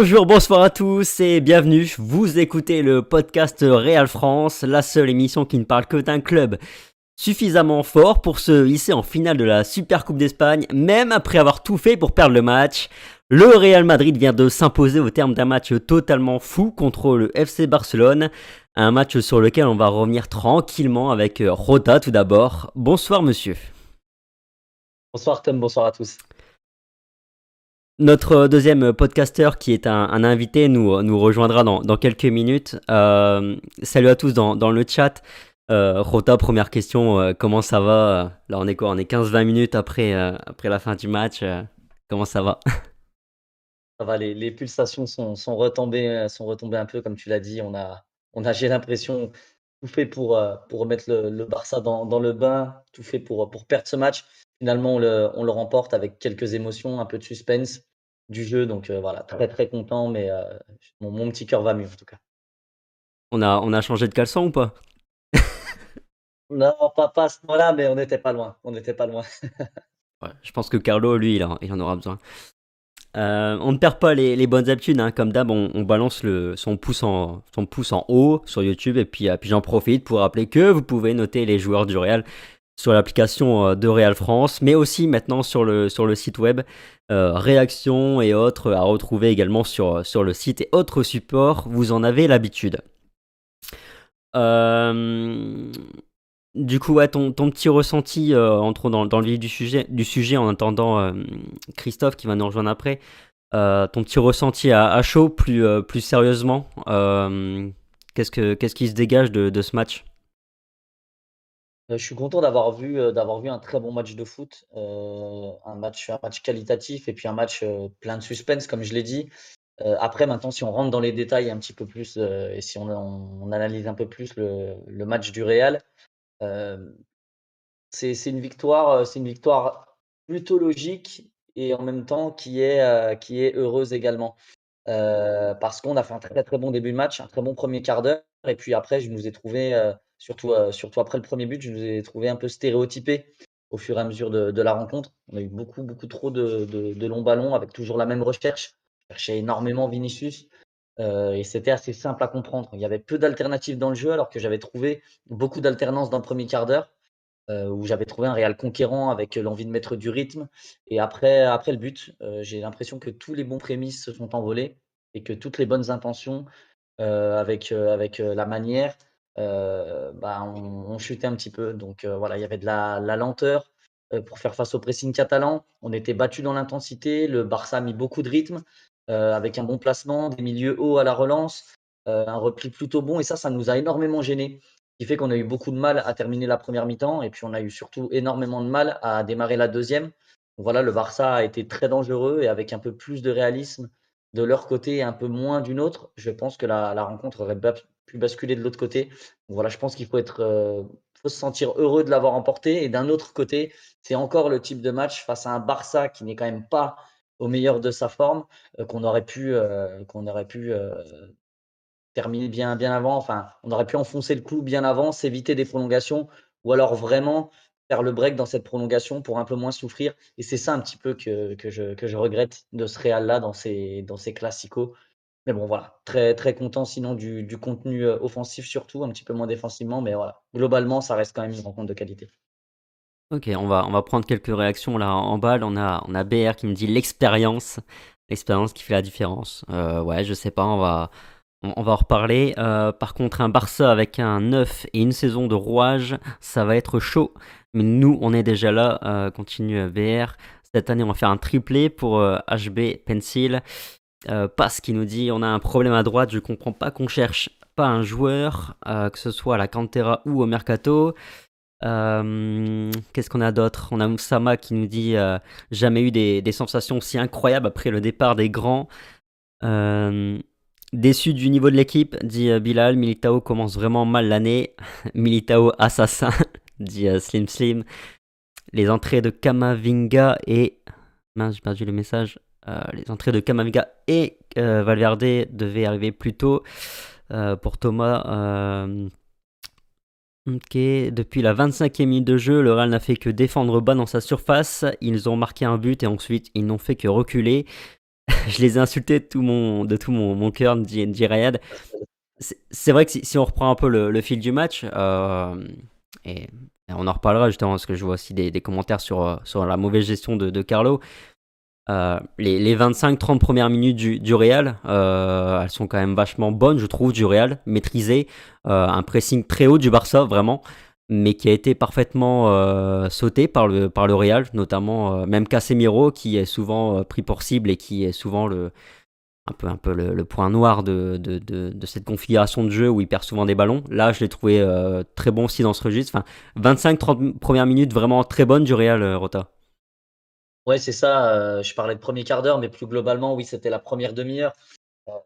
Bonjour, bonsoir à tous et bienvenue. Vous écoutez le podcast Real France, la seule émission qui ne parle que d'un club suffisamment fort pour se hisser en finale de la Super Coupe d'Espagne, même après avoir tout fait pour perdre le match. Le Real Madrid vient de s'imposer au terme d'un match totalement fou contre le FC Barcelone, un match sur lequel on va revenir tranquillement avec Rota tout d'abord. Bonsoir monsieur. Bonsoir Tom, bonsoir à tous. Notre deuxième podcasteur, qui est un, invité, nous, nous rejoindra dans, quelques minutes. Euh, salut à tous dans, le chat. Euh, Rota, première question, euh, comment ça va? Là, on est quoi? On est 15-20 minutes après, après la fin du match. comment ça va? Ça va, les, pulsations sont, sont, retombées, sont retombées un peu, comme tu l'as dit. On a, on a j'ai l'impression, tout fait pour, pour remettre le, Barça dans, dans, le bain, tout fait pour, pour perdre ce match. Finalement, on le, on le remporte avec quelques émotions, un peu de suspense du jeu. Donc euh, voilà, très très content, mais euh, mon, petit cœur va mieux en tout cas. On a, on a changé de caleçon ou pas? Non, pas, pas à ce moment-là, mais on n'était pas loin. On n'était pas loin. je pense que Carlo, lui, il, il en aura besoin. Euh, on ne perd pas les, bonnes habitudes, hein. comme d'hab, on, balance le, son, pouce en, son pouce en haut sur YouTube et puis, puis j'en profite pour rappeler que vous pouvez noter les joueurs du Real sur l'application de Real France, mais aussi maintenant sur le, sur le site web euh, réactions et autres à retrouver également sur, sur le site et autres supports, vous en avez l'habitude. Euh, du coup, ton, ton, petit ressenti, euh, entrons dans, dans, le vif du sujet, du sujet en attendant euh, Christophe qui va nous rejoindre après. ton petit ressenti à, chaud, plus, plus sérieusement, qu'est-ce, que, qu'est-ce qui se dégage de, de ce match? euh, je suis content d'avoir vu, euh, d'avoir vu un très bon match de foot, euh, un match un match qualitatif et puis un match, plein de suspense comme je l'ai dit. après maintenant si on rentre dans les détails un petit peu plus, et si on analyse un peu plus le match du Real, c'est une victoire, une victoire plutôt logique et en même temps qui est, qui est heureuse également. parce qu'on a fait un très, très bon début de match, un très bon premier quart d'heure et puis après je nous ai trouvé, Surtout, euh, surtout après le premier but, je nous ai trouvé un peu stéréotypé au fur et à mesure de, la rencontre. On a eu beaucoup, beaucoup trop de, longs ballons avec toujours la même recherche. Je cherchais énormément Vinicius. Euh, et c'était assez simple à comprendre. Il y avait peu d'alternatives dans le jeu, alors que j'avais trouvé beaucoup d'alternance dans le premier quart d'heure, euh, où j'avais trouvé un réel conquérant avec l'envie de mettre du rythme. Et après, après le but, j'ai l'impression que tous les bons prémices se sont envolés et que toutes les bonnes intentions, avec, avec la manière, euh, bah, on, chutait un petit peu. Donc euh, voilà, il y avait de la, lenteur euh, pour faire face au pressing catalan. On était battu dans l'intensité. Le Barça a mis beaucoup de rythme avec un bon placement, des milieux hauts à la relance, un repli plutôt bon. Et ça, ça nous a énormément gêné. Ce qui fait qu'on a eu beaucoup de mal à terminer la première mi-temps. Et puis on a eu surtout énormément de mal à démarrer la deuxième. voilà, le Barça a été très dangereux et avec un peu plus de réalisme de leur côté et un peu moins d'une autre, je pense que la, la rencontre aurait pu basculer de l'autre côté. voilà, je pense qu'il faut être, euh, se sentir heureux de l'avoir emporté. Et d'un autre côté, c'est encore le type de match face à un Barça qui n'est quand même pas au meilleur de sa forme, euh, qu'on aurait pu, euh, qu'on aurait pu terminer bien, bien avant. Enfin, on aurait pu enfoncer le clou bien avant, s'éviter des prolongations, ou alors vraiment faire le break dans cette prolongation pour un peu moins souffrir. Et c'est ça un petit peu que, que, je, que je regrette de ce Real-là dans ces, dans ces classicos. Mais bon, voilà, très, très content sinon du, du, contenu euh, offensif surtout, un petit peu moins défensivement, mais voilà, globalement, ça reste quand même une rencontre de qualité. Ok, on va, on va prendre quelques réactions là en balle. On a, on BR qui me dit l'expérience, l'expérience qui fait la différence. Euh, ouais, je sais pas, on va, on, en reparler. Euh, par contre, un Barça avec un 9 et une saison de rouage, ça va être chaud. Mais nous, on est déjà là, continue BR. Cette année, on va faire un triplé pour HB Pencil. Euh, Pass qui nous dit on a un problème à droite, je comprends pas qu'on cherche pas un joueur, euh, que ce soit à la Cantera ou au Mercato. Euh, qu'est-ce qu'on a d'autre? On a Moussama qui nous dit jamais eu des, sensations si incroyables après le départ des grands. déçu du niveau de l'équipe, dit Bilal. Militao commence vraiment mal l'année. Militao assassin, dit Slim Slim. Les entrées de Kamavinga et. Mince, j'ai perdu le message. Euh, les entrées de Kamavinga et euh, Valverde devaient arriver plus tôt euh, pour Thomas. Ok, depuis la 25e minute de jeu, le Real n'a fait que défendre bas dans sa surface. Ils ont marqué un but et ensuite ils n'ont fait que reculer. je les ai insultés de tout mon, cœur, dit Rayad. C'est vrai que si, on reprend un peu le, fil du match, et on en reparlera justement parce que je vois aussi des, commentaires sur, sur la mauvaise gestion de, de Carlo. Euh, les, les 25-30 premières minutes du, Real, euh, elles sont quand même vachement bonnes, je trouve, du Real, maîtrisées. Euh, un pressing très haut du Barça, vraiment mais qui a été parfaitement sauté par le, Real, notamment même Casemiro, qui est souvent pris pour cible et qui est souvent le, un peu, le, point noir de, de, de, cette configuration de jeu où il perd souvent des ballons. Là, je l'ai trouvé très bon aussi dans ce registre. Enfin, 25-30 premières minutes vraiment très bonnes du Real, Rota. Ouais, c'est ça. je parlais de premier quart d'heure, mais plus globalement, oui, c'était la première demi-heure.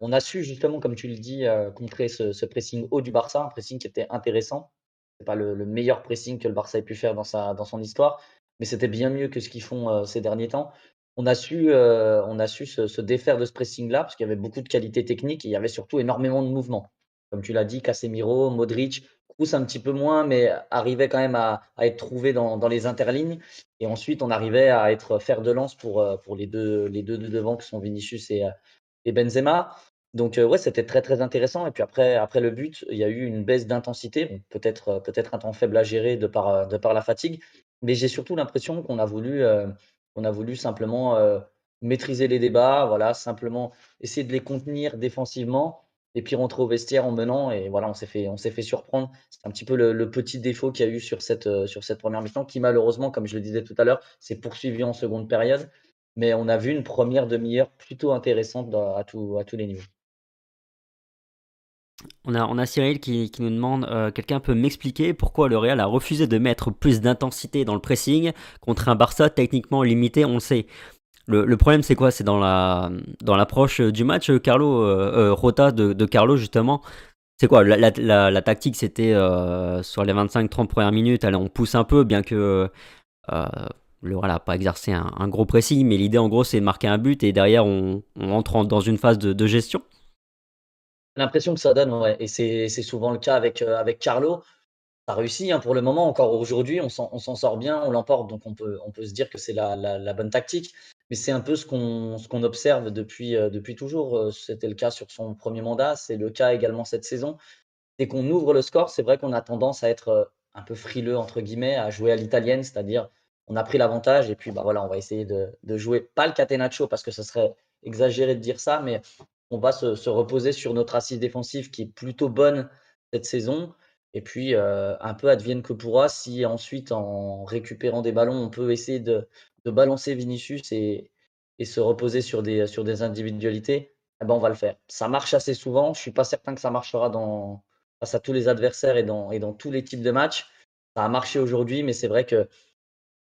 on a su justement, comme tu le dis, contrer ce, pressing haut du Barça, un pressing qui était intéressant pas le, meilleur pressing que le Barça ait pu faire dans, sa, dans son histoire, mais c'était bien mieux que ce qu'ils font euh, ces derniers temps. On a su, euh, on a su se, défaire de ce pressing-là parce qu'il y avait beaucoup de qualité technique et il y avait surtout énormément de mouvements. Comme tu l'as dit, Casemiro, Modric, Un petit peu moins, mais arrivait quand même à, être trouvé dans, les interlignes. Et ensuite, on arrivait à être fer de lance pour, euh, pour les, deux, les deux de devant qui sont Vinicius et, et Benzema. Donc ouais, c'était très, très intéressant et puis après après le but, il y a eu une baisse d'intensité, peut-être, peut-être un temps faible à gérer de par, de par la fatigue, mais j'ai surtout l'impression qu'on a voulu, on a voulu simplement, maîtriser les débats, voilà, simplement essayer de les contenir défensivement et puis rentrer au vestiaire en menant et voilà, on s'est fait fait surprendre. C'est un petit peu le petit défaut qu'il y a eu sur cette, sur cette 1 mi-temps qui malheureusement, comme je le disais tout à l'heure, s'est poursuivi en seconde période, mais on a vu une première demi-heure plutôt intéressante à à tous les niveaux. On a, on a Cyril qui, nous demande euh, quelqu'un peut m'expliquer pourquoi le Real a refusé de mettre plus d'intensité dans le pressing contre un Barça techniquement limité, on le sait. Le, problème c'est quoi? C'est dans la dans l'approche du match, Carlo euh, euh, Rota de, Carlo justement. C'est quoi? La, tactique C'était sur les 25-30 premières minutes, allez, on pousse un peu, bien que le n'a pas exercé un, gros pressing, mais l'idée en gros c'est de marquer un but et derrière on, entre dans une phase de gestion. L'impression que ça donne, ouais, et c'est souvent le cas avec, euh, avec Carlo. Ça réussit hein, pour le moment, encore aujourd'hui, on s'en sort bien, on l'emporte, donc on peut, se dire que c'est la, bonne tactique. Mais c'est un peu ce qu'on observe depuis, euh, toujours. Euh, c'était le cas sur son premier mandat, c'est le cas également cette saison. Dès qu'on ouvre le score, c'est vrai qu'on a tendance à être un peu frileux, entre guillemets, à jouer à l'italienne, c'est-à-dire on a pris l'avantage et puis bah voilà, on va essayer de, jouer, pas le catenaccio parce que ce serait exagéré de dire ça, mais on va se, reposer sur notre assise défensive qui est plutôt bonne cette saison. Et puis, euh, un peu advienne que pourra, si ensuite, en récupérant des ballons, on peut essayer de, balancer Vinicius et, se reposer sur des, sur des individualités, eh ben on va le faire. Ça marche assez souvent. Je ne suis pas certain que ça marchera dans, face à tous les adversaires et dans, et dans tous les types de matchs. Ça a marché aujourd'hui, mais c'est vrai que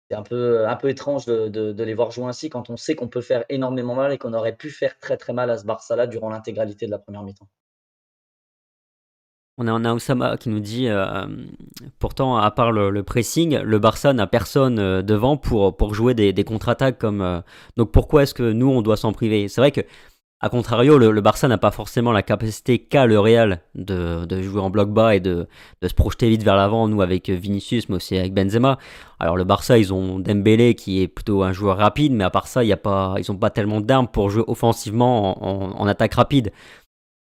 c'est un peu, un peu étrange de, les voir jouer ainsi quand on sait qu'on peut faire énormément mal et qu'on aurait pu faire très très mal à ce Barça-là durant l'intégralité de la première mi-temps. On a, a Oussama qui nous dit euh, pourtant, à part le, pressing, le Barça n'a personne euh, devant pour, pour jouer des, contre-attaques. comme euh, Donc pourquoi est-ce que nous, on doit s'en priver? C'est vrai que a contrario, le, Barça n'a pas forcément la capacité qu'a le Real de, jouer en bloc bas et de, se projeter vite vers l'avant, nous avec Vinicius, mais aussi avec Benzema. Alors le Barça, ils ont Dembélé qui est plutôt un joueur rapide, mais à part ça, y a pas, ils n'ont pas tellement d'armes pour jouer offensivement en, attaque rapide.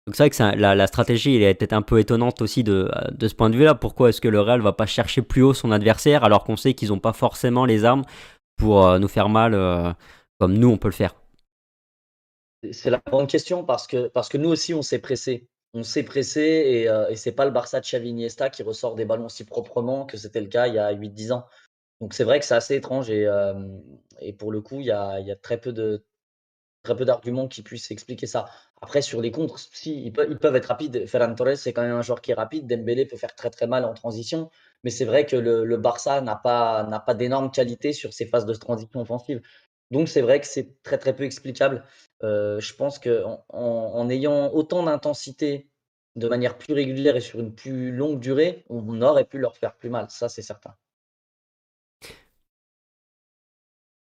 Donc c'est vrai que la, stratégie elle est peut-être un peu étonnante aussi de, ce point de vue-là. Pourquoi est-ce que le Real va pas chercher plus haut son adversaire alors qu'on sait qu'ils n'ont pas forcément les armes pour euh, nous faire mal euh, comme nous on peut le faire? C'est la bonne question parce que, parce que nous aussi, on s'est pressé. On s'est pressé et, euh, et c'est pas le Barça de Xavi qui ressort des ballons si proprement que c'était le cas il y a 8-10 ans. Donc c'est vrai que c'est assez étrange et, euh, et pour le coup, il y a, y a très peu de très peu d'arguments qui puissent expliquer ça. Après, sur les contres, si, ils, peuvent, être rapides. Ferran Torres, c'est quand même un joueur qui est rapide. Dembélé peut faire très très mal en transition. Mais c'est vrai que le, Barça n'a pas, n'a pas d'énormes qualités sur ses phases de transition offensive. Donc c'est vrai que c'est très très peu explicable. Euh, je pense qu'en en, ayant autant d'intensité de manière plus régulière et sur une plus longue durée, on aurait pu leur faire plus mal, ça c'est certain.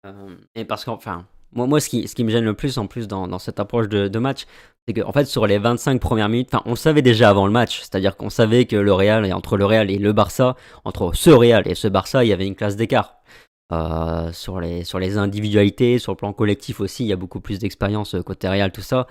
Euh, et parce qu'enfin, moi, ce, qui, me gêne le plus en plus dans, cette approche de, match, c'est qu'en fait sur les 25 premières minutes, on savait déjà avant le match, c'est-à-dire qu'on savait que le Real, et entre le Real et le Barça, entre ce Real et ce Barça, il y avait une classe d'écart. sur, les, sur les individualités, sur le plan collectif aussi, il y a beaucoup plus d'expérience côté Real, tout ça.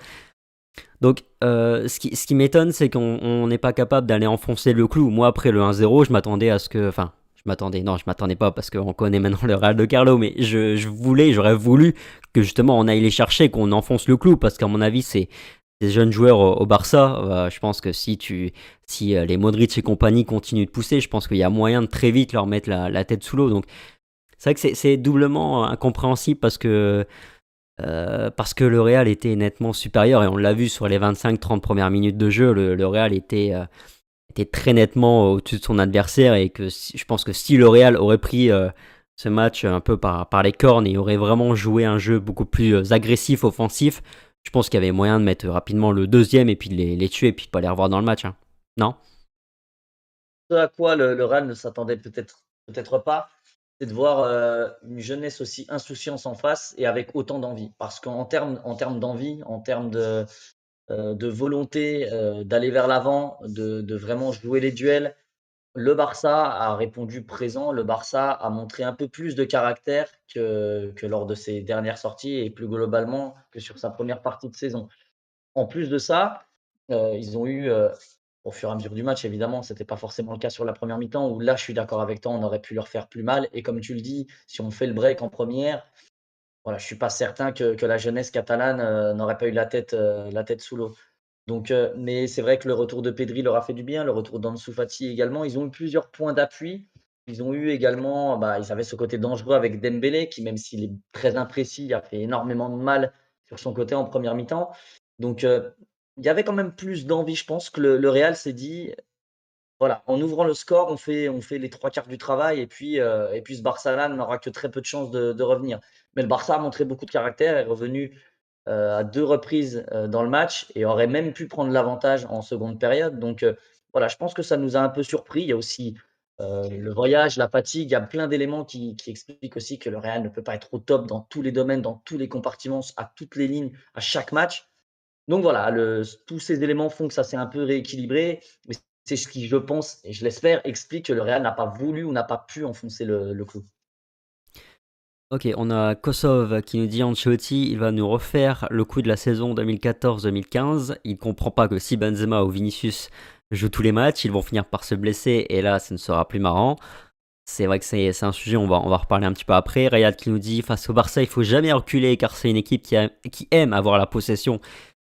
Donc, ce qui, ce qui m'étonne, c'est qu'on n'est pas capable d'aller enfoncer le clou. Moi, après le 1-0, je m'attendais à ce que. Enfin, m'attendais. Non, je m'attendais pas parce qu'on connaît maintenant le Real de Carlo, mais je, voulais, j'aurais voulu que justement on aille les chercher, qu'on enfonce le clou, parce qu'à mon avis, c'est des jeunes joueurs au, Barça. Euh, je pense que si, tu, si euh, les Modric et compagnie continuent de pousser, je pense qu'il y a moyen de très vite leur mettre la, tête sous l'eau. Donc, c'est vrai que c'est doublement incompréhensible parce que. Euh, parce que le Real était nettement supérieur et on l'a vu sur les 25-30 premières minutes de jeu, le, Real était, était très nettement au-dessus de son adversaire et que je pense que si le Real aurait pris ce match un peu par, les cornes et aurait vraiment joué un jeu beaucoup plus agressif, offensif, je pense qu'il y avait moyen de mettre rapidement le deuxième et puis de les, tuer et puis de pas les revoir dans le match. Hein. Non? Ce à quoi le, Real ne s'attendait peut-être peut-être pas, c'est de voir euh, une jeunesse aussi insouciance en face et avec autant d'envie. Parce qu'en termes en termes d'envie, en termes de, euh, de volonté euh, d'aller vers l'avant, de, de, vraiment jouer les duels, le Barça a répondu présent. Le Barça a montré un peu plus de caractère que, que lors de ses dernières sorties et plus globalement que sur sa première partie de saison. En plus de ça, euh, ils ont eu, euh, au fur et à mesure du match, évidemment, ce n'était pas forcément le cas sur la première mi-temps, où là, je suis d'accord avec toi, on aurait pu leur faire plus mal. Et comme tu le dis, si on fait le break en première, voilà, je ne suis pas certain que, la jeunesse catalane euh, n'aurait pas eu la tête, tête sous l'eau. Donc, euh, mais c'est vrai que le retour de Pedri leur a fait du bien, le retour d'Ansu Fati également. Ils ont eu plusieurs points d'appui. Ils ont eu également, bah, ils avaient ce côté dangereux avec Dembélé, qui même s'il est très imprécis, a fait énormément de mal sur son côté en première mi-temps. Donc, euh, il y avait quand même plus d'envie, je pense, que le, Real s'est dit, voilà, en ouvrant le score, on fait, on fait les trois quarts du travail, et puis, euh, et puis ce Barça-là n'aura que très peu de chances de, revenir. Mais le Barça a montré beaucoup de caractère, est revenu euh, à deux reprises euh, dans le match et aurait même pu prendre l'avantage en seconde période. Donc voilà, je pense que ça nous a un peu surpris. Il y a aussi le voyage, la fatigue, il y a plein d'éléments qui, expliquent aussi que le Real ne peut pas être au top dans tous les domaines, dans tous les compartiments, à toutes les lignes, à chaque match. Donc voilà, tous ces éléments font que ça s'est un peu rééquilibré. C'est ce qui, je pense, et je l'espère, explique que le Real n'a pas voulu ou n'a pas pu enfoncer le, le clou. Ok, on a Kosov qui nous dit Ancelotti, il va nous refaire le coup de la saison 2014-2015. Il comprend pas que si Benzema ou Vinicius jouent tous les matchs, ils vont finir par se blesser et là, ça ne sera plus marrant. C'est vrai que c'est un sujet, on va, reparler un petit peu après. Rayad qui nous dit face au Barça, il faut jamais reculer car c'est une équipe qui, qui, aime avoir la possession.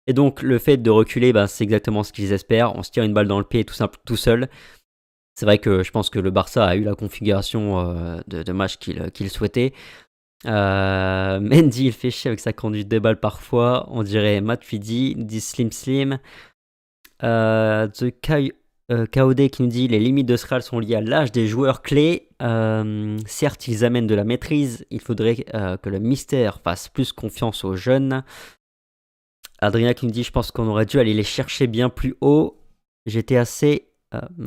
Et donc, le fait de reculer, ben, c'est exactement ce qu'ils espèrent. On se tire une balle dans le pied tout, simple, tout seul. C'est vrai que je pense que le Barça a eu la configuration euh, de, match qu'il souhaitait. Euh, Mendy, il fait chier avec sa conduite de balle parfois. On dirait Matuidi, dit Slim Slim. Euh, The KOD qui nous dit les limites de Sral sont liées à l'âge des joueurs clés. Euh, certes, ils amènent de la maîtrise. Il faudrait que le mystère fasse plus confiance aux jeunes. Adrien qui nous dit je pense qu'on aurait dû aller les chercher bien plus haut. J'étais assez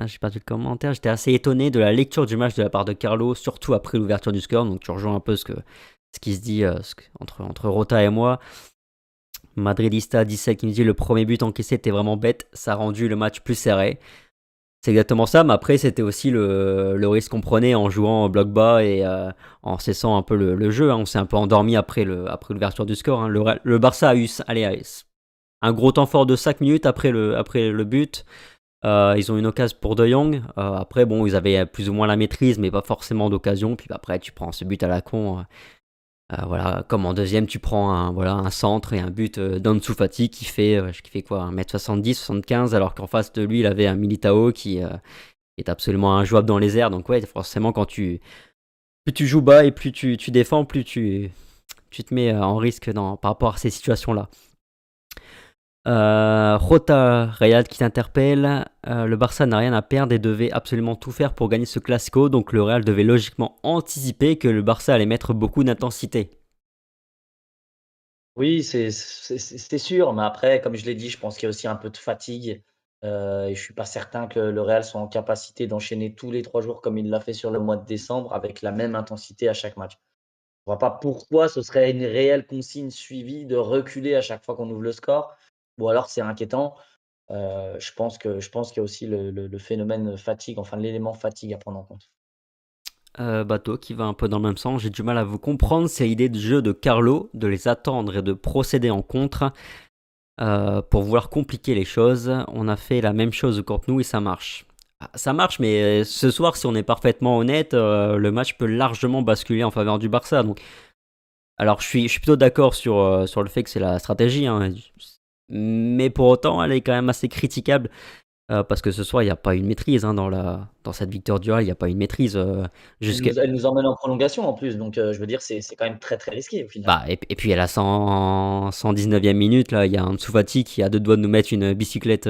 j'ai perdu le commentaire. J'étais assez étonné de la lecture du match de la part de Carlo, surtout après l'ouverture du score. Donc tu rejoins un peu ce, que, ce qui se dit euh, entre, entre Rota et moi. Madridista 17 qui nous dit le premier but encaissé était vraiment bête, ça a rendu le match plus serré. C'est exactement ça, mais après c'était aussi le, le risque qu'on prenait en jouant bloc bas et euh, en cessant un peu le, jeu. Hein. On s'est un peu endormi après l'ouverture après du score. Hein. Le, Barça a eu allez, un gros temps fort de 5 minutes après le, but. Euh, ils ont une occasion pour De Jong. Euh, après, bon, ils avaient plus ou moins la maîtrise, mais pas forcément d'occasion. Puis après, tu prends ce but à la con. Euh, voilà, comme en deuxième, tu prends un, voilà, un centre et un but d'Ansu Fati qui fait, qui fait quoi 1m70, 75, alors qu'en face de lui, il avait un Militao qui est absolument injouable dans les airs. Donc, ouais, forcément, quand tu. Plus tu joues bas et plus tu, défends, plus tu, tu te mets en risque par rapport à ces situations-là. Euh, Rota Rayad qui t'interpelle. Euh, le Barça n'a rien à perdre et devait absolument tout faire pour gagner ce Classico. Donc le Real devait logiquement anticiper que le Barça allait mettre beaucoup d'intensité. Oui, c'est sûr. Mais après, comme je l'ai dit, je pense qu'il y a aussi un peu de fatigue. Euh, et je suis pas certain que le Real soit en capacité d'enchaîner tous les trois jours comme il l'a fait sur le mois de décembre avec la même intensité à chaque match. Je vois pas pourquoi ce serait une réelle consigne suivie de reculer à chaque fois qu'on ouvre le score. Ou alors c'est inquiétant. Euh, je pense que qu'il y a aussi le, phénomène fatigue, enfin l'élément fatigue à prendre en compte. bateau qui va un peu dans le même sens. J'ai du mal à vous comprendre. C'est l'idée de jeu de Carlo, de les attendre et de procéder en contre pour vouloir compliquer les choses. On a fait la même chose contre nous et ça marche. Ah, ça marche, mais ce soir, si on est parfaitement honnête, le match peut largement basculer en faveur du Barça. Alors, je suis, plutôt d'accord sur, sur le fait que c'est la stratégie. Hein. Mais pour autant, elle est quand même assez critiquable. Euh, parce que ce soir, il n'y a pas une maîtrise hein, dans, la, dans cette victoire du Real, il n'y a pas une maîtrise. Euh, elle, nous, emmène en prolongation en plus, donc euh, je veux dire, c'est quand même très très risqué au final. Bah, et, puis à la 100, 119e minute, là, il y a un Tsufati qui a deux doigts de nous mettre une bicyclette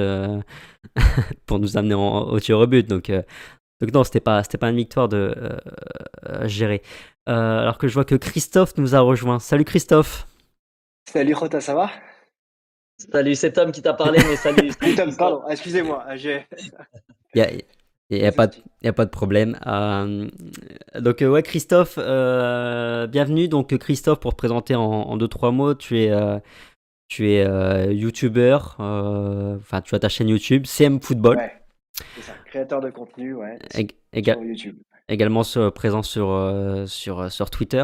pour nous amener au tir au but. Donc, donc non, c'était pas, pas une victoire de gérer. alors que je vois que Christophe nous a rejoint. Salut Christophe. Salut Rota, ça va? Salut, c'est Tom qui t'a parlé, mais salut. Tom, pardon, excusez-moi. Il n'y a, pas de, a pas de problème. Euh, donc, euh, ouais, Christophe, euh, bienvenue. Donc, Christophe, pour te présenter en, deux, trois mots, tu es, tu es YouTuber, enfin, tu as ta chaîne YouTube, CM Football. Ouais, c'est ça, créateur de contenu, ouais. sur YouTube. Également présent sur, sur, sur Twitter.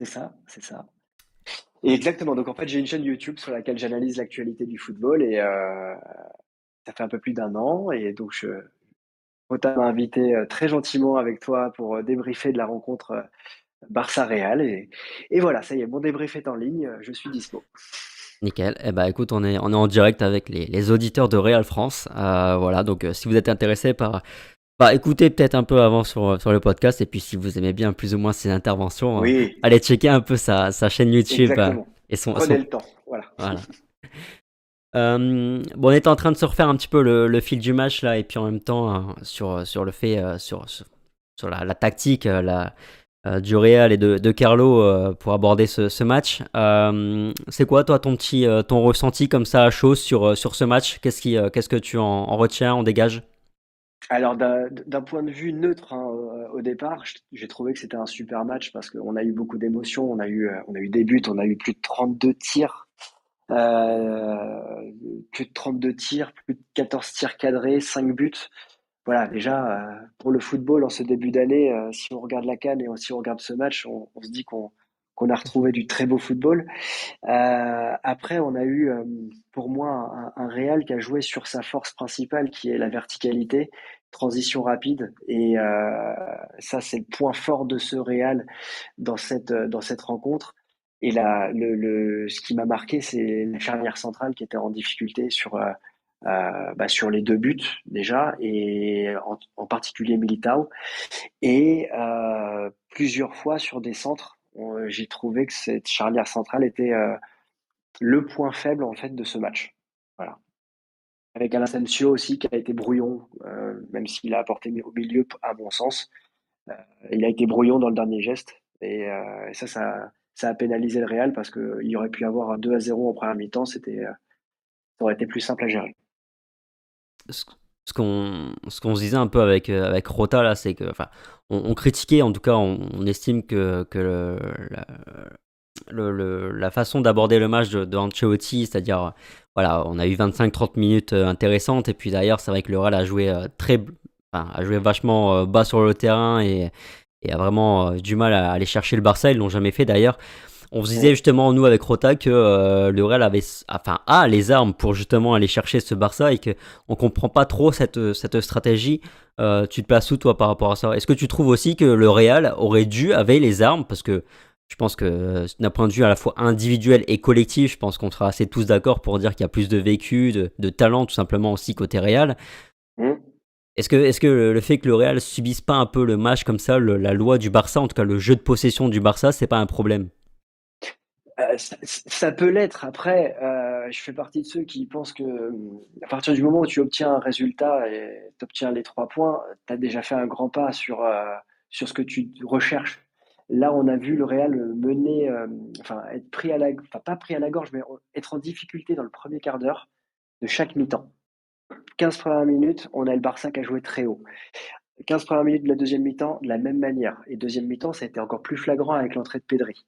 C'est ça, c'est ça exactement. Donc en fait, j'ai une chaîne YouTube sur laquelle j'analyse l'actualité du football et euh, ça fait un peu plus d'un an. Et donc, je, Rota m'a invité euh, très gentiment avec toi pour euh, débriefer de la rencontre Barça-Real. Et, et, voilà, ça y est, mon débrief est en ligne. Je suis dispo. Nickel. Eh ben, écoute, on est, on est en direct avec les, les auditeurs de Real France. voilà, donc si vous êtes intéressé par bah, écoutez peut-être un peu avant sur, sur le podcast et puis si vous aimez bien plus ou moins ses interventions, euh, allez checker un peu sa, sa chaîne YouTube euh, et son. Prenez le temps, voilà. Euh, bon, on était en train de se refaire un petit peu le, le fil du match là et puis en même temps sur, sur le fait sur, sur, la, la, tactique la, du Real et de, de Carlo pour aborder ce, ce match. c'est quoi toi ton petit ton ressenti comme ça à chaud sur, sur ce match? Qu'est-ce qui qu'est-ce que tu en, en retiens, en dégages? Alors d'un point de vue neutre, hein, au départ, j'ai trouvé que c'était un super match parce qu'on a eu beaucoup d'émotions. On a eu, on a eu des buts, on a eu plus de 32 tirs, euh, plus de 32 tirs, plus de 14 tirs cadrés, 5 buts. Voilà, déjà, euh, pour le football, en ce début d'année, euh, si on regarde la canne et si on regarde ce match, on, se dit qu'on a retrouvé du très beau football. Euh, après, on a eu, euh, pour moi, un, un, Real qui a joué sur sa force principale, qui est la verticalité, transition rapide. Et euh, ça, c'est le point fort de ce Real dans cette, dans cette rencontre. Et là, le, le, ce qui m'a marqué, c'est la charnière centrale qui était en difficulté sur, euh, euh, bah, sur les deux buts déjà, et en, en particulier Militao, et euh, plusieurs fois sur des centres euh, j'ai trouvé que cette charnière centrale était euh, le point faible en fait de ce match. Avec Alain Asensio aussi qui a été brouillon, euh, même s'il a apporté au milieu à mon sens. il a été brouillon dans le dernier geste. Et, ça, ça, ça, a pénalisé le Real parce qu'il aurait pu avoir un 2 à 0 en première mi-temps, ça aurait été plus simple à gérer. Ce qu'on ce se disait un peu avec avec Rota là c'est que on, critiquait en tout cas on, estime que, que le, le, la, façon d'aborder le match de, de Ancelotti c'est-à-dire voilà on a eu 25-30 minutes euh, intéressantes et puis d'ailleurs c'est vrai que le Real a joué euh, très enfin, a joué vachement euh, bas sur le terrain et, et a vraiment du mal à aller chercher le Barça. Ils l'ont jamais fait d'ailleurs. On se disait justement, nous, avec Rota, que euh, le Real avait, enfin, a les armes pour justement aller chercher ce Barça et qu'on comprend pas trop cette, cette stratégie. Euh, tu te places où, toi, par rapport à ça? Est-ce que tu trouves aussi que le Real aurait dû, avait les armes? Parce que je pense que d'un point de vue à la fois individuel et collectif, je pense qu'on sera assez tous d'accord pour dire qu'il y a plus de vécu, de, talent, tout simplement aussi côté Real. Mmh. Est-ce que, est que le fait que le Real subisse pas un peu le match comme ça, la loi du Barça, en tout cas le jeu de possession du Barça, c'est pas un problème? Euh, ça, peut l'être. Après, euh, je fais partie de ceux qui pensent que à partir du moment où tu obtiens un résultat et tu obtiens les trois points, tu as déjà fait un grand pas sur, euh, sur ce que tu recherches. Là, on a vu le Real mener, enfin, être pris à la, enfin, pas pris à la gorge, mais être en difficulté dans le premier quart d'heure de chaque mi-temps. 15 premières minutes, on a le Barça qui a joué très haut. 15 premières minutes de la deuxième mi-temps, de la même manière. Et deuxième mi-temps, ça a été encore plus flagrant avec l'entrée de Pedri.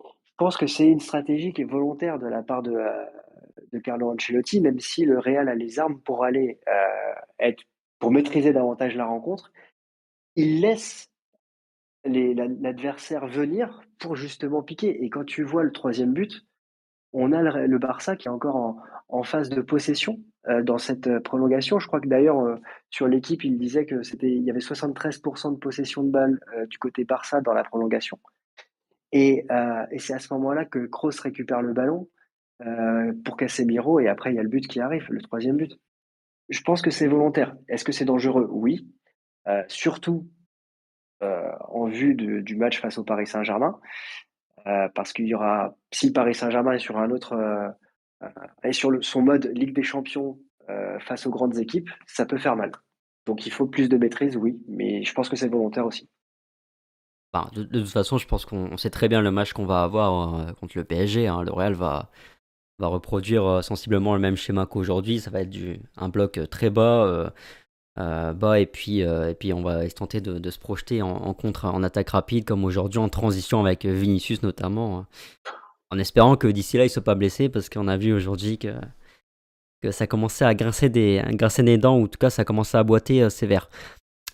Je pense que c'est une stratégie qui est volontaire de la part de, euh, Carlo Ancelotti, même si le Real a les armes pour aller euh, être, pour maîtriser davantage la rencontre. Il laisse l'adversaire venir pour justement piquer. Et quand tu vois le troisième but, on a le, Barça qui est encore en, phase de possession euh, dans cette euh, prolongation. Je crois que d'ailleurs, euh, sur l'équipe, il disait que c'était, il y avait 73% de possession de balle du côté Barça dans la prolongation. Et, c'est à ce moment-là que Kroos récupère le ballon pour Casemiro et après il y a le but qui arrive, le troisième but. Je pense que c'est volontaire. Est-ce que c'est dangereux? Oui. surtout en vue du match face au Paris Saint-Germain. Euh, parce qu'il y aura, si Paris Saint-Germain est sur un autre, euh, euh, est sur son mode Ligue des Champions face aux grandes équipes, ça peut faire mal. Donc il faut plus de maîtrise, oui, mais je pense que c'est volontaire aussi. de, toute façon, je pense qu'on sait très bien le match qu'on va avoir contre le PSG. Hein. Le Real va, reproduire sensiblement le même schéma qu'aujourd'hui. Ça va être un bloc très bas, euh, bas et puis, euh, et puis on va tenter de, se projeter en, contre, en attaque rapide comme aujourd'hui en transition avec Vinicius notamment, hein. en espérant que d'ici là il ne soit pas blessé parce qu'on a vu aujourd'hui que, que ça commençait à grincer des, grincer des dents ou en tout cas ça commençait à boiter euh, sévère.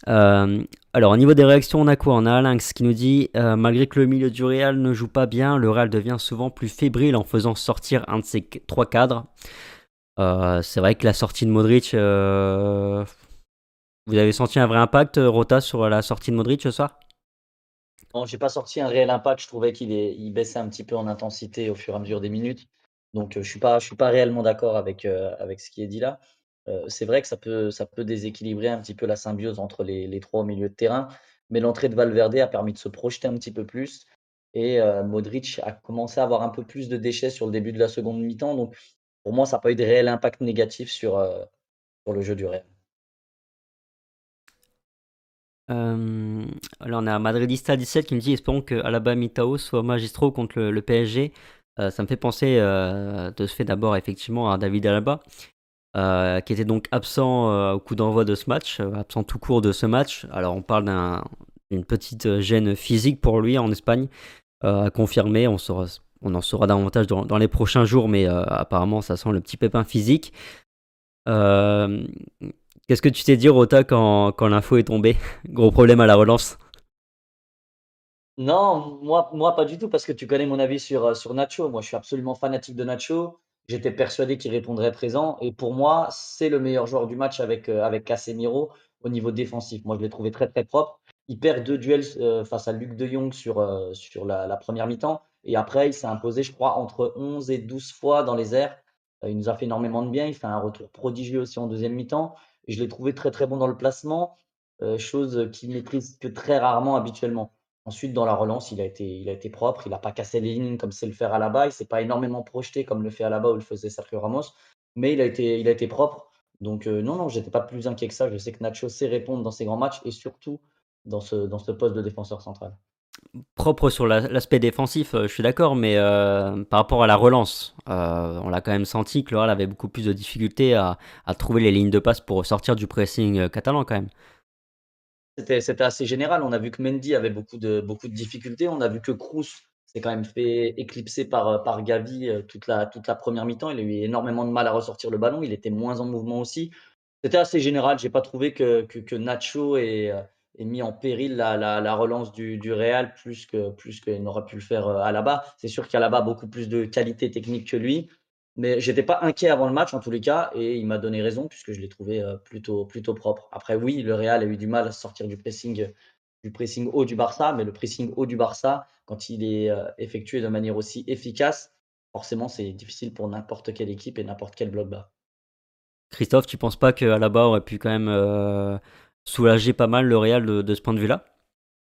alors au niveau des réactions on a quoi? On a Lynx qui nous dit malgré que le milieu du Real ne joue pas bien, le Real devient souvent plus fébrile en faisant sortir un de ses trois cadres. c'est vrai que la sortie de Modric, vous avez senti un vrai impact, euh, Rota, sur la sortie de Modric ce soir? Non, j'ai pas sorti un réel impact. Je trouvais qu'il il baissait un petit peu en intensité au fur et à mesure des minutes. Donc, euh, je suis pas, suis pas réellement d'accord avec, euh, avec ce qui est dit là. c'est vrai que ça peut, ça peut déséquilibrer un petit peu la symbiose entre les, les trois au milieu de terrain. Mais l'entrée de Valverde a permis de se projeter un petit peu plus. Et Modric a commencé à avoir un peu plus de déchets sur le début de la seconde mi-temps. Donc, pour moi, ça n'a pas eu de réel impact négatif sur, sur le jeu du Real. Euh, alors on a Madridista 17 qui me dit espérons que Alaba Mitao soit magistraux contre le, PSG. Euh, ça me fait penser euh, de ce fait d'abord effectivement à David Alaba, qui était donc absent au coup d'envoi de ce match, absent tout court de ce match. Alors on parle d'une petite gêne physique pour lui en Espagne, à confirmer. On, en saura davantage dans les prochains jours, mais apparemment ça sent le petit pépin physique. Qu'est-ce que tu t'es dit, Rota, quand, quand l'info est tombée? Gros problème à la relance Non, moi, moi pas du tout, parce que tu connais mon avis sur, euh, sur Nacho. Moi, je suis absolument fanatique de Nacho. J'étais persuadé qu'il répondrait présent. Et pour moi, c'est le meilleur joueur du match avec, euh, avec Casemiro au niveau défensif. Moi, je l'ai trouvé très, très propre. Il perd deux duels euh, face à Luc de Jong sur, sur la, la première mi-temps. Et après, il s'est imposé, je crois, entre 11 et 12 fois dans les airs. il nous a fait énormément de bien. Il fait un retour prodigieux aussi en deuxième mi-temps je l'ai trouvé très très bon dans le placement, chose qu'il maîtrise que très rarement habituellement. Ensuite, dans la relance, il a été, propre, il n'a pas cassé les lignes comme c'est le faire à la bas, il s'est pas énormément projeté comme le fait à la bas ou le faisait Sergio Ramos, mais il a été, propre. Donc euh, non, non, j'étais pas plus inquiet que ça. Je sais que Nacho sait répondre dans ses grands matchs et surtout dans ce poste de défenseur central propre sur l'aspect défensif, euh, je suis d'accord, mais euh, par rapport à la relance, euh, on l'a quand même senti que L'Oral avait beaucoup plus de difficultés à, trouver les lignes de passe pour sortir du pressing catalan quand même. C'était assez général. On a vu que Mendy avait beaucoup de, beaucoup de difficultés. On a vu que Cruz s'est quand même fait éclipser par, par Gavi toute la, toute la première mi-temps. Il a eu énormément de mal à ressortir le ballon. Il était moins en mouvement aussi. C'était assez général. J'ai pas trouvé que, que Nacho et et mis en péril la, la, relance du, du, Real plus que plus qu'il n'aurait pu le faire euh, à la bas. C'est sûr qu'il y a là-bas beaucoup plus de qualité technique que lui, mais j'étais pas inquiet avant le match en tous les cas et il m'a donné raison puisque je l'ai trouvé euh, plutôt plutôt propre. Après oui, le Real a eu du mal à sortir du pressing du pressing haut du Barça, mais le pressing haut du Barça quand il est euh, effectué de manière aussi efficace, forcément c'est difficile pour n'importe quelle équipe et n'importe quel bloc bas. Christophe, tu penses pas que Alaba aurait pu quand même soulager pas mal le Real de, ce point de vue-là?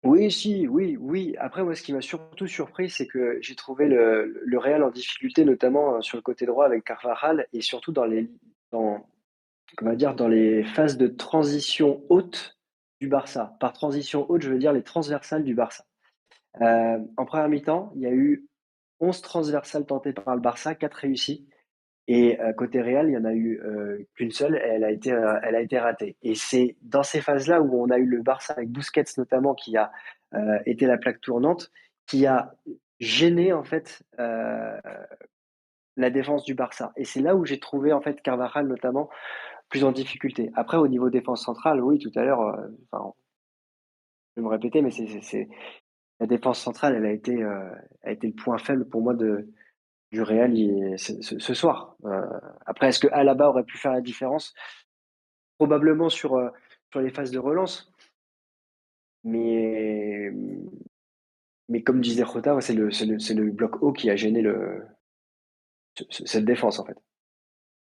Oui, si, oui, oui. Après, moi, ce qui m'a surtout surpris, c'est que j'ai trouvé le, Real en difficulté, notamment euh, sur le côté droit avec Carvajal et surtout dans les phases de transition haute du Barça. Par transition haute, je veux dire les transversales du Barça. Euh, en première mi-temps, il y a eu 11 transversales tentées par le Barça, 4 réussies. Et euh, côté Real, il y en a eu euh, qu'une seule, elle a été, euh, elle a été ratée. Et c'est dans ces phases-là où on a eu le Barça avec Busquets notamment qui a été la plaque tournante, qui a gêné en fait la défense du Barça. Et c'est là où j'ai trouvé en fait Carvajal notamment plus en difficulté. Après, au niveau défense centrale, oui, tout à l'heure, je vais me répéter, mais c'est la défense centrale, elle a été, a été le point faible pour moi de, du Real ce, soir. Euh, après, est-ce que Alaba aurait pu faire la différence? Probablement sur, euh, sur les phases de relance. Mais, mais comme disait Jota, c'est le, le, bloc haut qui a gêné le, cette défense en fait.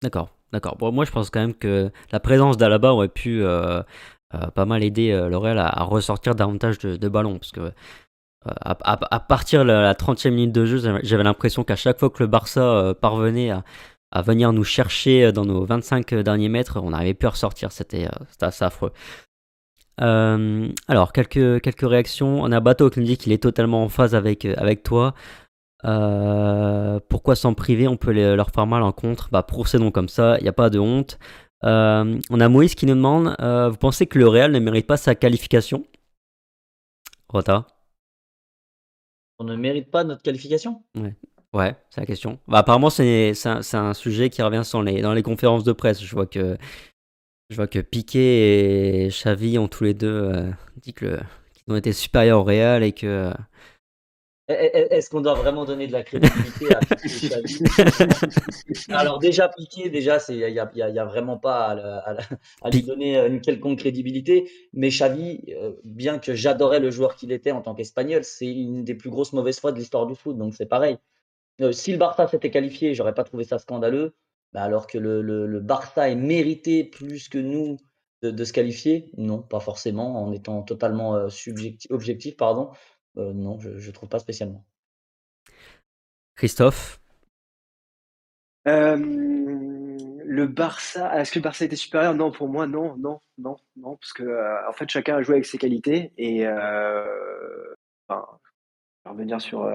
D'accord, d'accord. Bon, moi je pense quand même que la présence d'Alaba aurait pu pas mal aider le Real à, ressortir davantage de, de ballons. Parce que euh, à, partir de la 30e minute de jeu, j'avais l'impression qu'à chaque fois que le Barça euh, parvenait à, venir nous chercher euh, dans nos 25 derniers mètres, on n'arrivait plus à ressortir. C'était assez affreux. alors, quelques, réactions. On a Bateau qui nous dit qu'il est totalement en phase avec, avec toi. pourquoi s'en priver? On peut leur faire mal en contre. Bah, procédons comme ça, il n'y a pas de honte. on a Moïse qui nous demande Vous pensez que le Real ne mérite pas sa qualification? Rota on ne mérite pas notre qualification? Ouais, ouais c'est la question. Bah, apparemment, c'est un, sujet qui revient sur les, dans les conférences de presse. Je vois que, je vois que Piqué et Xavi ont tous les deux euh, dit qu'ils ont été supérieurs au Real et que est-ce qu'on doit vraiment donner de la crédibilité à Piqué Alors déjà Piqué, déjà il n'y a, y a, vraiment pas à, lui donner une quelconque crédibilité. Mais Xavi, euh, bien que j'adorais le joueur qu'il était en tant qu'Espagnol, c'est une des plus grosses mauvaises fois de l'histoire du foot. Donc c'est pareil. Euh, si le Barça s'était qualifié, j'aurais pas trouvé ça scandaleux. Bah, alors que le, Barça est mérité plus que nous de, se qualifier, non, pas forcément, en étant totalement euh, subjectif, objectif, pardon. Euh, non, je ne trouve pas spécialement. Christophe? Euh, Le Barça, est-ce que le Barça était supérieur? Non, pour moi, non, non, non, non, parce que euh, en fait, chacun a joué avec ses qualités et enfin, revenir sur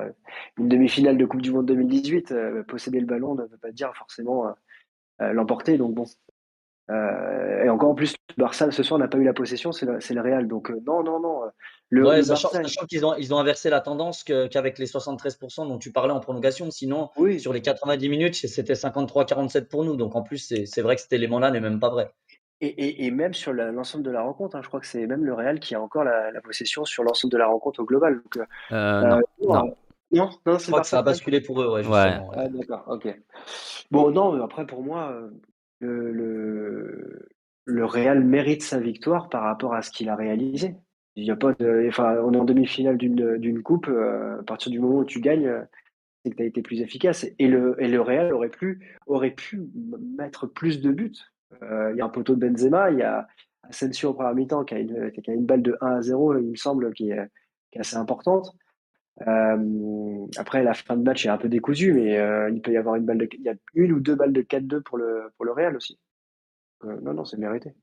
une demi-finale de Coupe du Monde 2018, posséder le ballon ne veut pas dire forcément l'emporter. Donc bon, euh, et encore en plus, le Barça ce soir n'a pas eu la possession, c'est le, le, Real. Donc euh, non, non, non. Euh, le, sachant, qu'ils ont, ils ont inversé la tendance qu'avec les 73% dont tu parlais en prolongation. Sinon, oui. sur les 90 minutes, c'était 53-47 pour nous. Donc en plus, c'est vrai que cet élément-là n'est même pas vrai. Et, et, et même sur l'ensemble de la rencontre, hein, je crois que c'est même le Real qui a encore la, la possession sur l'ensemble de la rencontre au global. Donc, non, non. Non, non, je crois que ça a basculé pour eux, ouais. ouais. Ah, D'accord, ok. Bon, non, après pour moi, le, Real mérite sa victoire par rapport à ce qu'il a réalisé. Il y a pas enfin, on est en demi-finale d'une coupe. Euh, à partir du moment où tu gagnes, c'est que tu as été plus efficace. Et le, et le Real aurait pu, aurait pu mettre plus de buts. Euh, il y a un poteau de Benzema, il y a Asensio au premier mi-temps qui, a une, qui a une balle de 1 à 0, il me semble, qui qui est assez importante. Euh, après, la fin de match est un peu décousue, mais euh, il peut y avoir une balle de, il y a une ou deux balles de 4-2 pour le, pour le Real aussi. Euh, non, non, c'est mérité.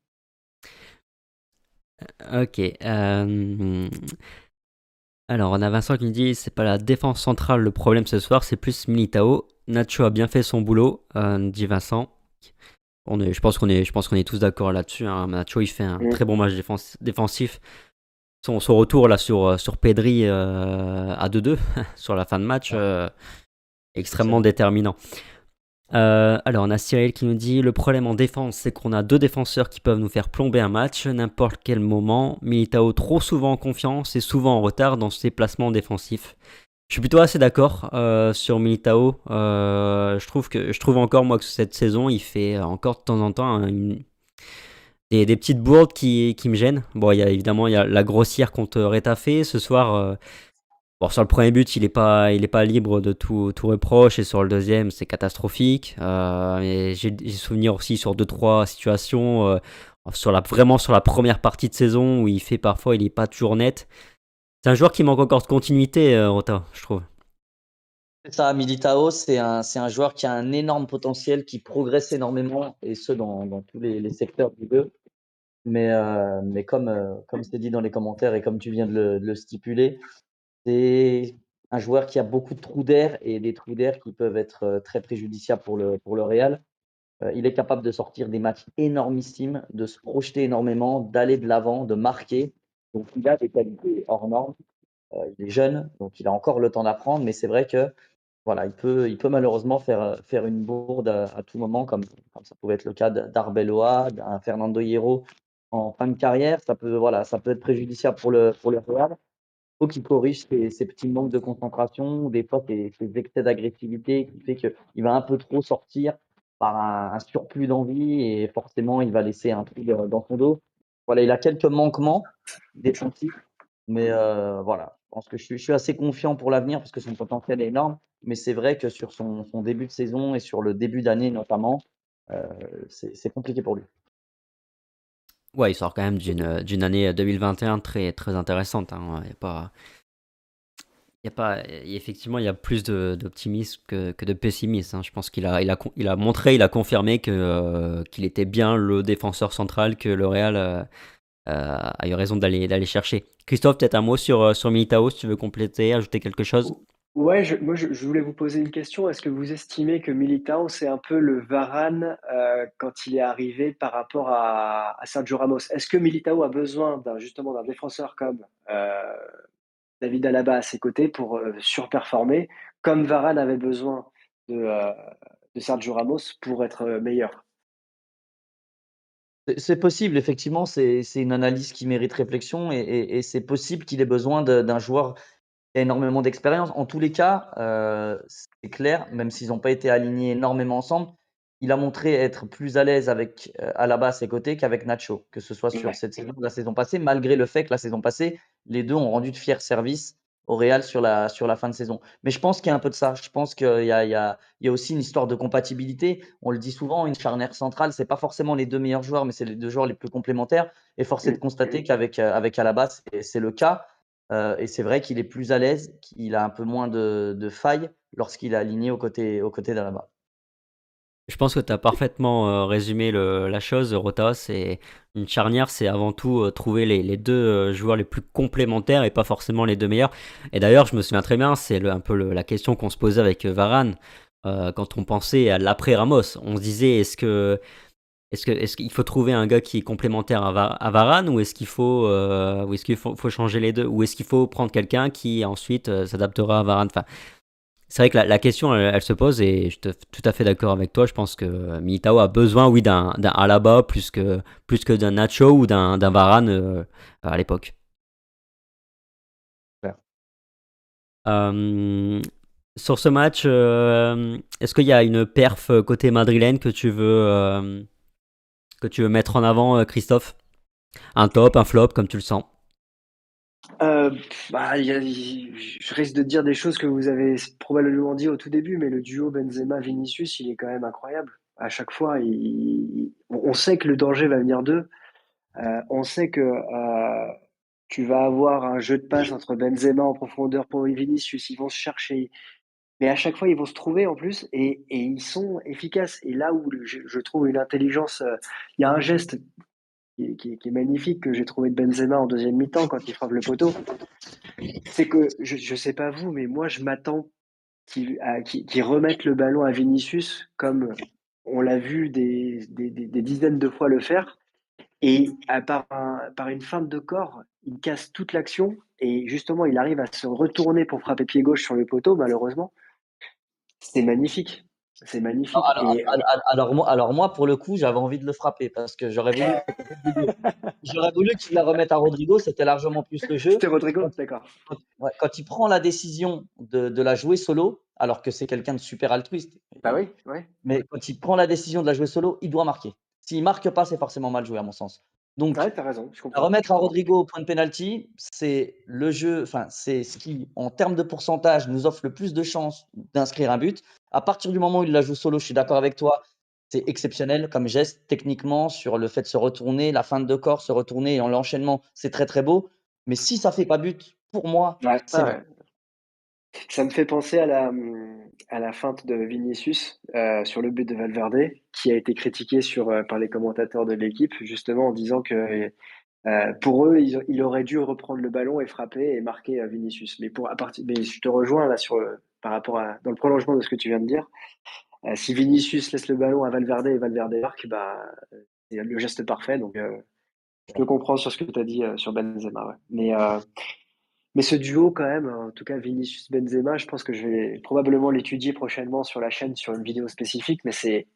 Ok. Alors, on a Vincent qui nous dit c'est pas la défense centrale le problème ce soir, c'est plus Militao. Nacho a bien fait son boulot, dit Vincent. On est, je pense qu'on est, je pense qu'on est tous d'accord là-dessus. Hein. Nacho, il fait un mm. très bon match défensif son, retour là sur, euh, sur Pedri euh, à 2-2 sur la fin de match, euh, extrêmement déterminant. alors, on a Cyril qui nous dit Le problème en défense, c'est qu'on a deux défenseurs qui peuvent nous faire plomber un match n'importe quel moment. Militao trop souvent en confiance et souvent en retard dans ses placements défensifs. Je suis plutôt assez d'accord sur Militao. je, trouve que, je trouve encore, moi, que cette saison, il fait encore de temps en temps une, des, petites bourdes qui, qui, me gênent. Bon, il y a évidemment y a la grossière contre Rétafé ce soir. Euh, bon, sur le premier but, il n'est pas, est pas libre de tout, tout reproche et sur le deuxième, c'est catastrophique. Euh, j'ai souvenir aussi sur deux trois situations, euh, sur la, vraiment sur la première partie de saison où il fait parfois, il n'est pas toujours net. C'est un joueur qui manque encore de continuité, Rota, je trouve. Ça, Militao, c'est un, un, joueur qui a un énorme potentiel, qui progresse énormément, et ce, dans, dans tous les, secteurs du jeu. Mais, euh, mais comme, euh, comme c'est dit dans les commentaires et comme tu viens de le, de le stipuler, c'est un joueur qui a beaucoup de trous d'air et des trous d'air qui peuvent être euh, très préjudiciables pour le, pour le Real. il est capable de sortir des matchs énormissimes, de se projeter énormément, d'aller de l'avant, de marquer. Donc il a des qualités hors normes. il est jeune, donc il a encore le temps d'apprendre, mais c'est vrai que voilà, il peut, il peut malheureusement faire, faire une bourde à, tout moment, comme, ça pouvait être le cas d'Arbeloa, d'un Fernando Hierro en fin de carrière, ça peut, voilà, ça peut être préjudiciable pour le, pour le Real. Il faut qu'il corrige ces, petits manques de concentration, des fois ces, excès d'agressivité qui fait qu'il va un peu trop sortir par un, surplus d'envie et forcément il va laisser un euh, dans son dos. Voilà, il a quelques manquements défensifs, mais euh, voilà, je pense que je suis, assez confiant pour l'avenir parce que son potentiel est énorme. Mais c'est vrai que sur son, début de saison et sur le début d'année notamment, euh, c'est compliqué pour lui. Ouais, il sort quand même d'une année 2021 très, très intéressante. Hein. Il y a pas, il y a pas, effectivement, il y a plus d'optimisme que, que, de pessimisme. Hein. Je pense qu'il a, il a, il a montré, il a confirmé euh, qu'il était bien le défenseur central que le Real euh, euh, a eu raison d'aller d'aller chercher. Christophe, peut-être un mot sur sur Militao, si tu veux compléter, ajouter quelque chose? Ouais, moi je, voulais vous poser une question. Est-ce que vous estimez que Militao, c'est un peu le Varane euh, quand il est arrivé par rapport à, Sergio Ramos? Est-ce que Militao a besoin d'un justement d'un défenseur comme euh, David Alaba à ses côtés pour euh, surperformer, comme Varane avait besoin de, Sergio Ramos pour être meilleur? C'est possible, effectivement, c'est une analyse qui mérite réflexion et c'est possible qu'il ait besoin d'un joueur énormément d'expérience. En tous les cas, euh, c'est clair, même s'ils n'ont pas été alignés énormément ensemble, il a montré être plus à l'aise avec euh, Alaba à ses côtés qu'avec Nacho, que ce soit sur cette saison ou la saison passée, malgré le fait que la saison passée, les deux ont rendu de fiers services au Real sur la, sur la fin de saison. Mais je pense qu'il y a un peu de ça. Je pense qu'il y a, il y, a, il y a aussi une histoire de compatibilité. On le dit souvent, une charnière centrale, c'est pas forcément les deux meilleurs joueurs, mais c'est les deux joueurs les plus complémentaires. Et force est de constater qu'avec euh, avec Alaba, c'est le cas. Euh, et c'est vrai qu'il est plus à l'aise, qu'il a un peu moins de, failles lorsqu'il est aligné aux côtés, aux côtés d'Alaba. Je pense que tu as parfaitement euh, résumé la chose, Rota. C'est une charnière, c'est avant tout euh, trouver les, deux joueurs les plus complémentaires et pas forcément les deux meilleurs. Et d'ailleurs, je me souviens très bien, c'est un peu la question qu'on se posait avec Varane quand on pensait à l'après Ramos. On se disait, est-ce que est-ce qu'il est faut trouver un gars qui est complémentaire à, Varane ou est-ce qu'il faut, euh, est qu'il faut, changer les deux Ou est-ce qu'il faut prendre quelqu'un qui ensuite euh, s'adaptera à Varane? Enfin, C'est vrai que la, question, elle, se pose et je suis tout à fait d'accord avec toi. Je pense que Militao a besoin, oui, d'un Alaba plus que, plus que d'un Nacho ou d'un Varane euh, à l'époque. sur ce match, est-ce qu'il y a une perf côté madrilène que tu veux que tu veux mettre en avant, euh, Christophe? Un top, un flop, comme tu le sens? Euh, bah, je risque de dire des choses que vous avez probablement dit au tout début, mais le duo Benzema-Vinicius, il est quand même incroyable. À chaque fois, on sait que le danger va venir d'eux. Euh, on sait que tu vas avoir un jeu de passe entre Benzema en profondeur pour Vinicius. Ils vont se chercher, mais à chaque fois, ils vont se trouver en plus et, ils sont efficaces. Et là où je, trouve une intelligence, euh, il y a un geste qui, est magnifique que j'ai trouvé de Benzema en deuxième mi-temps quand il frappe le poteau. C'est que, je ne sais pas vous, mais moi, je m'attends qu'ils qu le ballon à Vinicius comme on l'a vu des, dizaines de fois le faire. Et par, par une feinte de corps, il casse toute l'action et justement, il arrive à se retourner pour frapper pied gauche sur le poteau, malheureusement. C'est magnifique. C'est magnifique. Alors, moi, alors, moi, pour le coup, j'avais envie de le frapper parce que j'aurais voulu, j'aurais voulu qu'il la remette à Rodrigo. C'était largement plus le jeu. C'était Rodrigo, d'accord. quand il prend la décision de, la jouer solo, alors que c'est quelqu'un de super altruiste. Bah oui, Mais quand il prend la décision de la jouer solo, il doit marquer. S'il marque pas, c'est forcément mal joué à mon sens. Donc, as raison, remettre à Rodrigo au point de penalty, c'est le jeu, enfin, c'est ce qui, en termes de pourcentage, nous offre le plus de chances d'inscrire un but. À partir du moment où il la joue solo, je suis d'accord avec toi, c'est exceptionnel comme geste techniquement sur le fait de se retourner, la fin de corps, se retourner et l'enchaînement, c'est très très beau. Mais si ça fait pas but, pour moi, ça me fait penser à la, à la feinte de Vinicius euh, sur le but de Valverde, qui a été critiqué sur, euh, par les commentateurs de l'équipe, justement en disant que euh, pour eux, il aurait dû reprendre le ballon et frapper et marquer Vinicius. Mais, pour, à partir, mais je te rejoins là sur, par rapport à, dans le prolongement de ce que tu viens de dire. si Vinicius laisse le ballon à Valverde et Valverde marque, bah, c'est le geste parfait. Donc, je peux comprendre sur ce que tu as dit sur Benzema. Mais mais ce duo, quand même, en tout cas Vinicius Benzema, je pense que je vais probablement l'étudier prochainement sur la chaîne sur une vidéo spécifique, mais c'est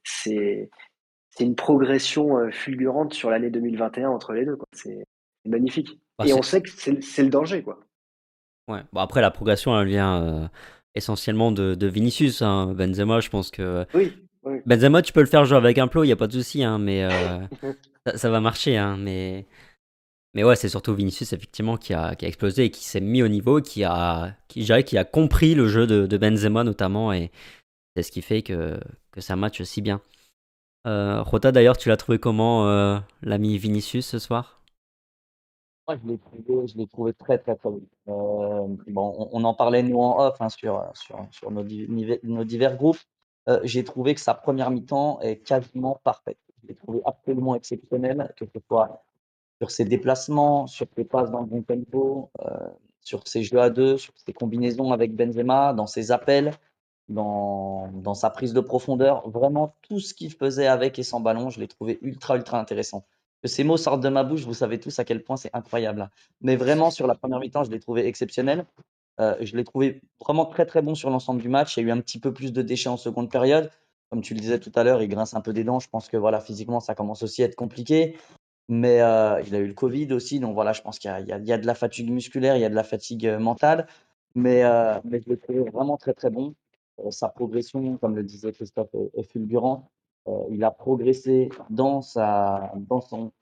une progression fulgurante sur l'année 2021 entre les deux. C'est magnifique. Bah, et on sait que c'est le danger. Quoi. Ouais. Bon, après, la progression, elle vient essentiellement de, de Vinicius. Hein. Benzema, je pense que. Oui, Benzema, tu peux le faire jouer avec un plot, il n'y a pas de souci, hein, mais ça, va marcher. Hein, mais... mais ouais, c'est surtout Vinicius, effectivement, qui a, qui a explosé et qui s'est mis au niveau, qui a, qui, qui a compris le jeu de, Benzema, notamment, et c'est ce qui fait que, que ça match si bien. Euh, Rota, d'ailleurs, tu l'as trouvé comment, euh, l'ami Vinicius, ce soir? Moi, je l'ai trouvé, très, très, très bon. Euh, bon on, en parlait, nous, en off, hein, sur, sur, sur nos, nos, divers groupes. J'ai trouvé que sa première mi-temps est quasiment parfaite. Je l'ai trouvé absolument exceptionnel, que ce soit sur ses déplacements, sur ses passes dans le bon tempo, sur ses jeux à deux, sur ses combinaisons avec Benzema, dans ses appels dans, sa prise de profondeur. Vraiment, tout ce qu'il faisait avec et sans ballon, je l'ai trouvé ultra, ultra intéressant. Que ces mots sortent de ma bouche, vous savez tous à quel point c'est incroyable. Mais vraiment, sur la première mi-temps, je l'ai trouvé exceptionnel. Euh, je l'ai trouvé vraiment très, très bon sur l'ensemble du match. Il y a eu un petit peu plus de déchets en seconde période. Comme tu le disais tout à l'heure, il grince un peu des dents. Je pense que voilà, physiquement, ça commence aussi à être compliqué. Mais euh, il a eu le Covid aussi. Donc voilà, je pense qu'il y, a de la fatigue musculaire, il y a de la fatigue euh, mentale. Mais, mais je l'ai trouvé vraiment très, très bon. Euh, sa progression, comme le disait Christophe, est, fulgurante. Euh, il a progressé dans, sa, dans son,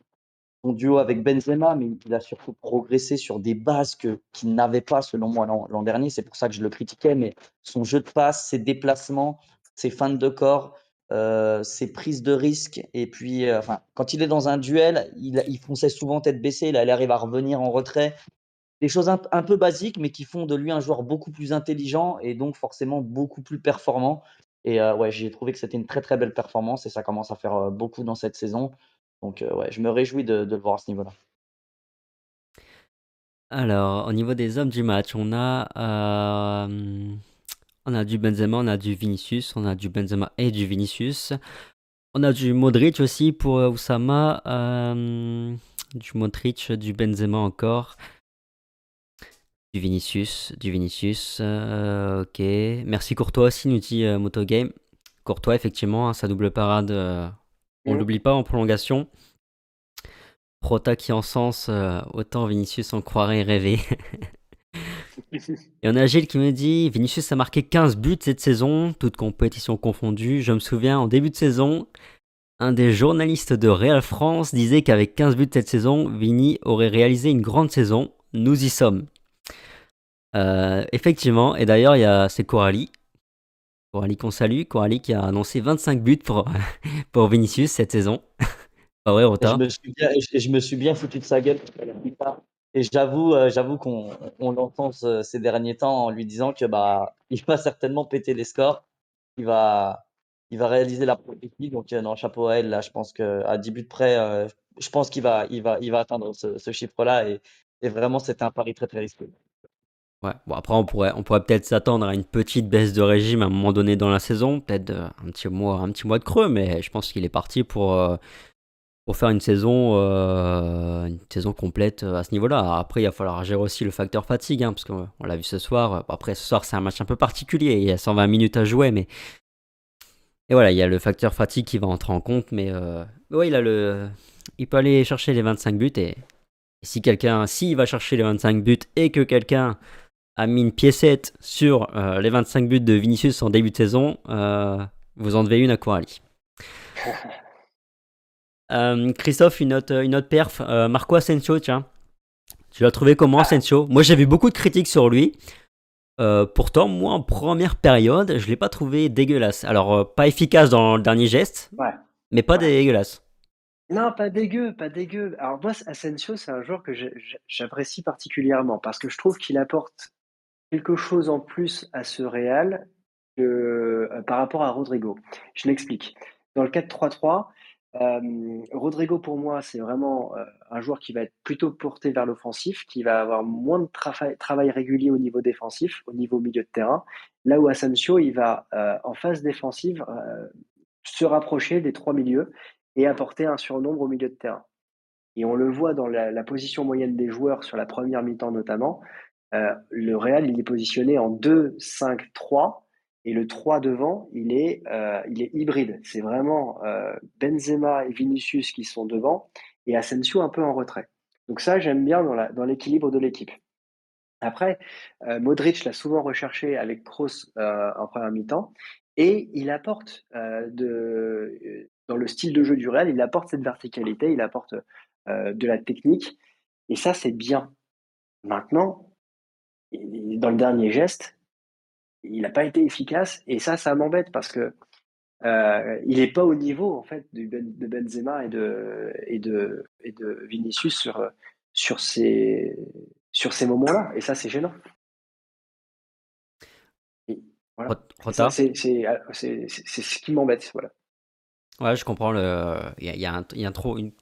son, duo avec Benzema, mais il a surtout progressé sur des bases qu'il n'avait pas, selon moi, l'an dernier. C'est pour ça que je le critiquais, mais son jeu de passe, ses déplacements, ses fins de corps, euh, ses prises de risque. Et puis, enfin, quand il est dans un duel, il, il, fonçait souvent tête baissée. il arrive à revenir en retrait des choses un, peu basiques, mais qui font de lui un joueur beaucoup plus intelligent et donc forcément beaucoup plus performant. Et euh, ouais, j'ai trouvé que c'était une très très belle performance et ça commence à faire euh, beaucoup dans cette saison. Donc euh, ouais, je me réjouis de, le voir à ce niveau-là. Alors, au niveau des hommes du match, on a, on a du Benzema, on a du Vinicius, on a du Benzema et du Vinicius. On a du Modric aussi pour Oussama, du Modric, du Benzema encore. Du Vinicius, du Vinicius, euh, ok. Merci Courtois aussi, nous dit euh, Motogame. Courtois, effectivement, hein, sa double parade, euh, on ne l'oublie pas en prolongation. Prota qui en sens, autant Vinicius en croirait rêver. Et on a Gilles qui me dit Vinicius a marqué 15 buts cette saison, toutes compétitions confondues. Je me souviens, en début de saison, un des journalistes de Real France disait qu'avec 15 buts cette saison, Vini aurait réalisé une grande saison. Nous y sommes. Euh, effectivement, et d'ailleurs, il y a c'est Coralie. Coralie qu'on salue. Coralie qui a annoncé 25 buts pour, pour Vinicius cette saison. Pas vrai, Je me, suis bien, je, me suis bien foutu de sa gueule. Et j'avoue, euh, j'avoue qu'on on l'entend ces derniers temps en lui disant que bah, il va certainement péter les scores. Il va, il va réaliser la prophétie. Donc, euh, non, chapeau à elle. Là, je pense qu'à 10 buts près, je pense qu'il va, il va, il va atteindre ce, chiffre-là. Et, et vraiment, c'était un pari très, très risqué. Ouais. Bon, après, on pourrait, on pourrait peut-être s'attendre à une petite baisse de régime à un moment donné dans la saison, peut-être euh, un petit mois, un petit mois de creux, mais je pense qu'il est parti pour, euh, pour faire une saison, euh, une saison complète à ce niveau-là. Après, il va falloir gérer aussi le facteur fatigue, hein, parce qu'on l'a vu ce soir. Après, ce soir, c'est un match un peu particulier. Il y a 120 minutes à jouer, mais et voilà, il y a le facteur fatigue qui va entrer en compte, mais ouais, il a il peut aller chercher les 25 buts et, si quelqu'un, s'il va chercher les 25 buts et que quelqu'un a mis une piécette sur euh, les 25 buts de Vinicius en début de saison, euh, vous en devez une à Coralie. Euh, Christophe, une autre, une autre perf. Marco Asensio, tiens. Tu l'as trouvé comment, Asensio? Moi, j'ai vu beaucoup de critiques sur lui. pourtant, moi, en première période, je ne l'ai pas trouvé dégueulasse. Alors, pas efficace dans le dernier geste, mais pas dégueulasse. Non, pas dégueu, pas dégueu. Alors moi, Asensio, c'est un joueur que j'apprécie particulièrement parce que je trouve qu'il apporte quelque chose en plus à ce Real que, euh, par rapport à Rodrigo. Je m'explique. Dans le 4-3-3, Rodrigo, pour moi, c'est vraiment un joueur qui va être plutôt porté vers l'offensif, qui va avoir moins de travail régulier au niveau défensif, au niveau milieu de terrain. Là où Asensio, il va, en phase défensive, se rapprocher des trois milieux et apporter un surnombre au milieu de terrain. Et on le voit dans la position moyenne des joueurs sur la première mi-temps notamment. Le Real, il est positionné en 2-5-3 Et le 3 devant, il est, euh, il est hybride. C'est vraiment euh, Benzema et Vinicius qui sont devant et Asensio un peu en retrait. Donc ça, j'aime bien dans l'équilibre de l'équipe. Après, euh, Modric l'a souvent recherché avec Kroos en première mi-temps et il apporte dans le style de jeu du Real, il apporte cette verticalité, il apporte de la technique et ça, c'est bien. Maintenant, dans le dernier geste, il n'a pas été efficace et ça, ça m'embête parce que euh, il n'est pas au niveau en fait ben, de Benzema et de, et de, et de Vinicius sur, sur ces, sur ces moments-là et ça, c'est gênant. Voilà. C'est ce qui m'embête. Voilà. Ouais, je comprends. Il y a, y a, un, y a trop, une,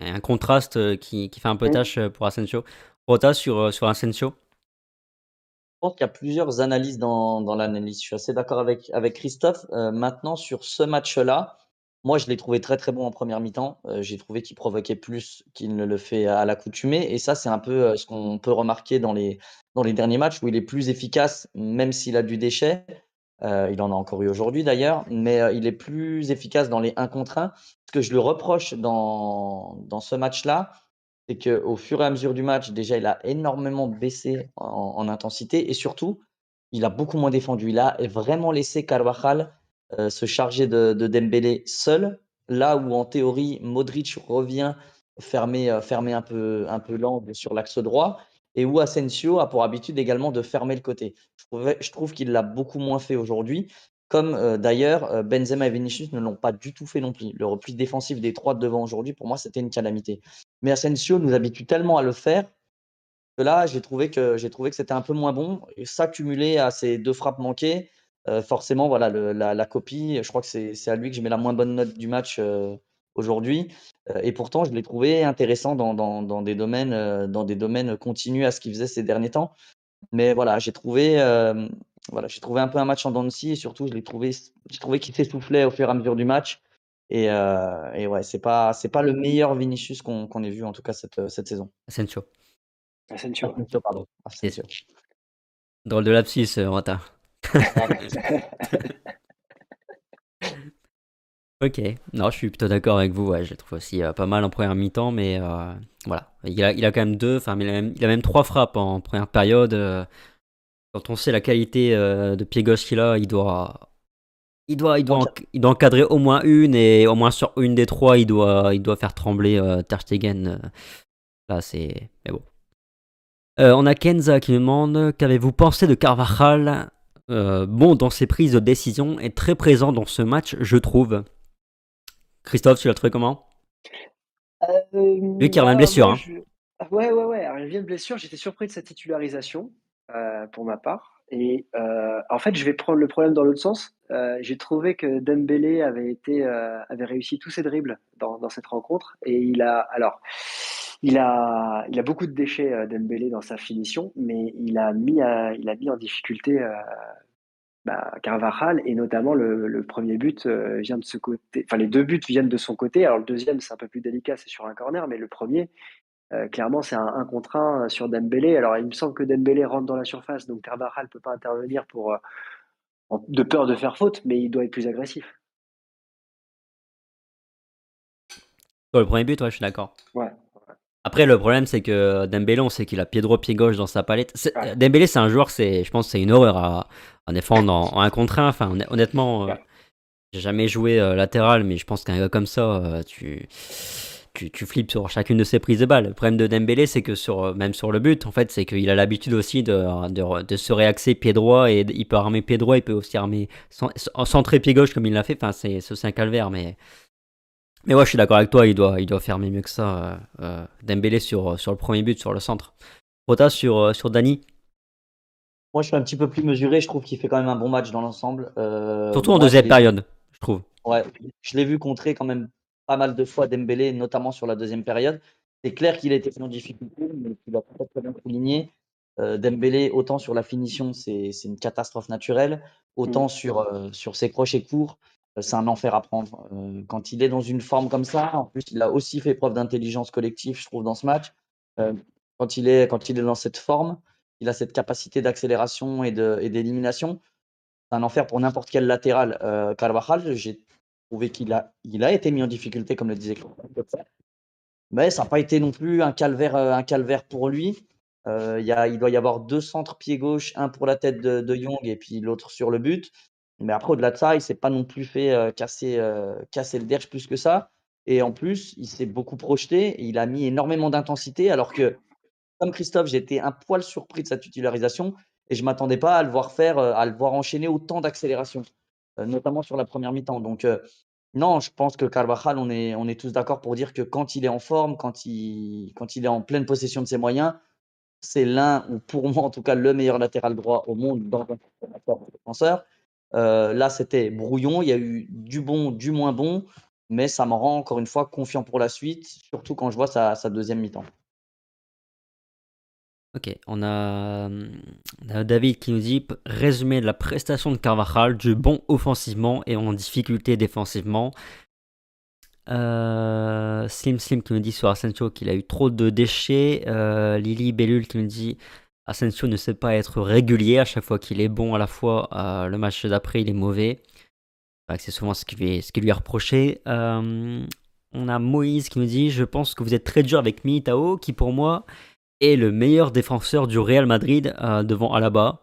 un contraste qui, qui, fait un peu tâche pour Asensio. Rota sur, sur Asensio? Pense qu'il y a plusieurs analyses dans, dans l'analyse. Je suis assez d'accord avec, avec Christophe. Euh, maintenant, sur ce match-là, moi, je l'ai trouvé très très bon en première mi-temps. Euh, j'ai trouvé qu'il provoquait plus qu'il ne le fait à l'accoutumée. Et ça, c'est un peu euh, ce qu'on peut remarquer dans les, dans les derniers matchs où il est plus efficace, même s'il a du déchet. il en a encore eu aujourd'hui d'ailleurs, mais il est plus efficace dans les 1 contre 1. Ce que je lui reproche dans, dans ce match-là, c'est qu'au fur et à mesure du match, déjà, il a énormément baissé en, intensité et surtout, il a beaucoup moins défendu. Il a vraiment laissé Carvajal euh, se charger de, Dembélé seul, là où en théorie, Modric revient fermer, euh, fermer un peu, un peu l'angle sur l'axe droit et où Asensio a pour habitude également de fermer le côté. je trouve qu'il l'a beaucoup moins fait aujourd'hui comme euh, d'ailleurs euh, Benzema et Vinicius ne l'ont pas du tout fait non plus. Le repli défensif des trois devant aujourd'hui, pour moi, c'était une calamité. Mais Asensio nous habitue tellement à le faire que là, j'ai trouvé que j'ai trouvé que c'était un peu moins bon. Et ça, à ces deux frappes manquées, euh, forcément, voilà, la, copie, je crois que c'est à lui que je mets la moins bonne note du match aujourd'hui. et pourtant, je l'ai trouvé intéressant dans, dans, des domaines, dans des domaines continus à ce qu'il faisait ces derniers temps. Mais voilà, j'ai trouvé voilà, j'ai trouvé un peu un match en dents et surtout, je l'ai trouvé, j'ai trouvé qu'il s'essoufflait au fur et à mesure du match. Et, euh, et ouais, c'est pas, c'est pas le meilleur Vinicius qu'on ait vu en tout cas cette, cette saison. Asensio. Asensio. Asensio, pardon. Asensio. Drôle de lapsus, euh, Rota. ok, non, je suis plutôt d'accord avec vous. Ouais, je trouve aussi euh, pas mal en première mi-temps, mais euh, voilà, il a, il a quand même deux, enfin, il a même trois frappes en première période. Quand on sait la qualité euh, de pied gauche qu'il a, il doit, il doit, il doit, il doit encadrer au moins une et au moins sur une des trois, il doit, il doit faire trembler euh, Ter Stegen. Euh. Là, c'est, mais bon. on a Kenza qui me demande qu'avez-vous pensé de Carvajal? Bon, dans ses prises de décision, est très présent dans ce match, je trouve. Christophe, tu l'as trouvé comment? Lui qui revient de blessure. Hein. Ouais, ouais, ouais. il vient de blessure. J'étais surpris de sa titularisation. Euh, pour ma part. Et euh, en fait, je vais prendre le problème dans l'autre sens. Euh, j'ai trouvé que Dembélé avait été avait réussi tous ses dribbles dans, cette rencontre et il a alors il a il a beaucoup de déchets Dembélé dans sa finition, mais il a mis il a mis en difficulté bah, Carvajal et notamment le premier but vient de ce côté. Enfin, les deux buts viennent de son côté. Alors le deuxième, c'est un peu plus délicat, c'est sur un corner, mais le premier, euh, clairement, c'est un 1 contre 1 euh, sur Dembélé. Alors, il me semble que Dembélé rentre dans la surface, donc Carvajal ne peut pas intervenir pour, euh, de peur de faire faute, mais il doit être plus agressif. Sur le premier but, ouais, je suis d'accord. Ouais. Après, le problème, c'est que Dembélé, on sait qu'il a pied droit, pied gauche dans sa palette. Dembélé, c'est un joueur, c'est, je pense, c'est une horreur à, défendre en, 1 contre 1. Enfin, honnêtement, j'ai jamais joué latéral, mais je pense qu'un gars comme ça, tu tu, tu, flippes sur chacune de ses prises de balles. Le problème de Dembélé, c'est que sur, même sur le but, en fait, c'est qu'il a l'habitude aussi de, de, de, se réaxer pied droit et il peut armer pied droit, il peut aussi armer centré pied gauche comme il l'a fait. Enfin, c'est aussi un calvaire, mais. Mais ouais, je suis d'accord avec toi, il doit, il doit fermer mieux que ça. Euh, euh Dembélé sur, sur le premier but, sur le centre. Rota sur, euh, sur Dani? Moi, je suis un petit peu plus mesuré. Je trouve qu'il fait quand même un bon match dans l'ensemble. Euh, Surtout en deuxième période, je trouve. Ouais, je l'ai vu contrer quand même pas mal de fois Dembélé, notamment sur la deuxième période. C'est clair qu'il a été en difficulté, mais il a très bien souligné. Euh, Dembélé, autant sur la finition, c'est une catastrophe naturelle, autant mm. sur, euh, sur ses crochets courts, euh, c'est un enfer à prendre. Euh, quand il est dans une forme comme ça, en plus, il a aussi fait preuve d'intelligence collective, je trouve, dans ce match. quand, il est, quand il est dans cette forme, il a cette capacité d'accélération et d'élimination. un enfer pour n'importe quel latéral. Euh, Carvajal, j'ai qu'il a, il a été mis en difficulté, comme le disait Claude. Mais ça n'a pas été non plus un calvaire, un calvaire pour lui. Euh, il doit y avoir deux centres pied gauche, un pour la tête de, de Young et puis l'autre sur le but. Mais après, au-delà de ça, il s'est pas non plus fait euh, casser, euh, le derche plus que ça. Et en plus, il s'est beaucoup projeté. Et il a mis énormément d'intensité. Alors que, comme Christophe, j'étais un poil surpris de sa titularisation et je ne m'attendais pas à le voir faire, euh, à le voir enchaîner autant d'accélération, notamment sur la première mi-temps. Donc, non, je pense que Carvajal, on est, on est tous d'accord pour dire que quand il est en forme, quand il, quand il est en pleine possession de ses moyens, c'est l'un, ou pour moi en tout cas, le meilleur latéral droit au monde dans un défenseur. Euh, là, c'était brouillon. Il y a eu du bon, du moins bon, mais ça me rend encore une fois confiant pour la suite, surtout quand je vois sa, deuxième mi-temps. Ok, on a, David qui nous dit résumé de la prestation de Carvajal, du bon offensivement et en difficulté défensivement. Euh, Slim Slim qui nous dit sur Asensio qu'il a eu trop de déchets. Euh, Lily Bellul qui nous dit Asensio ne sait pas être régulier à chaque fois qu'il est bon à la fois. Euh, le match d'après, il est mauvais. C'est souvent ce qui lui, est reproché. On a Moïse qui nous dit Je pense que vous êtes très dur avec Militao, qui pour moi est le meilleur défenseur du Real Madrid euh, devant Alaba.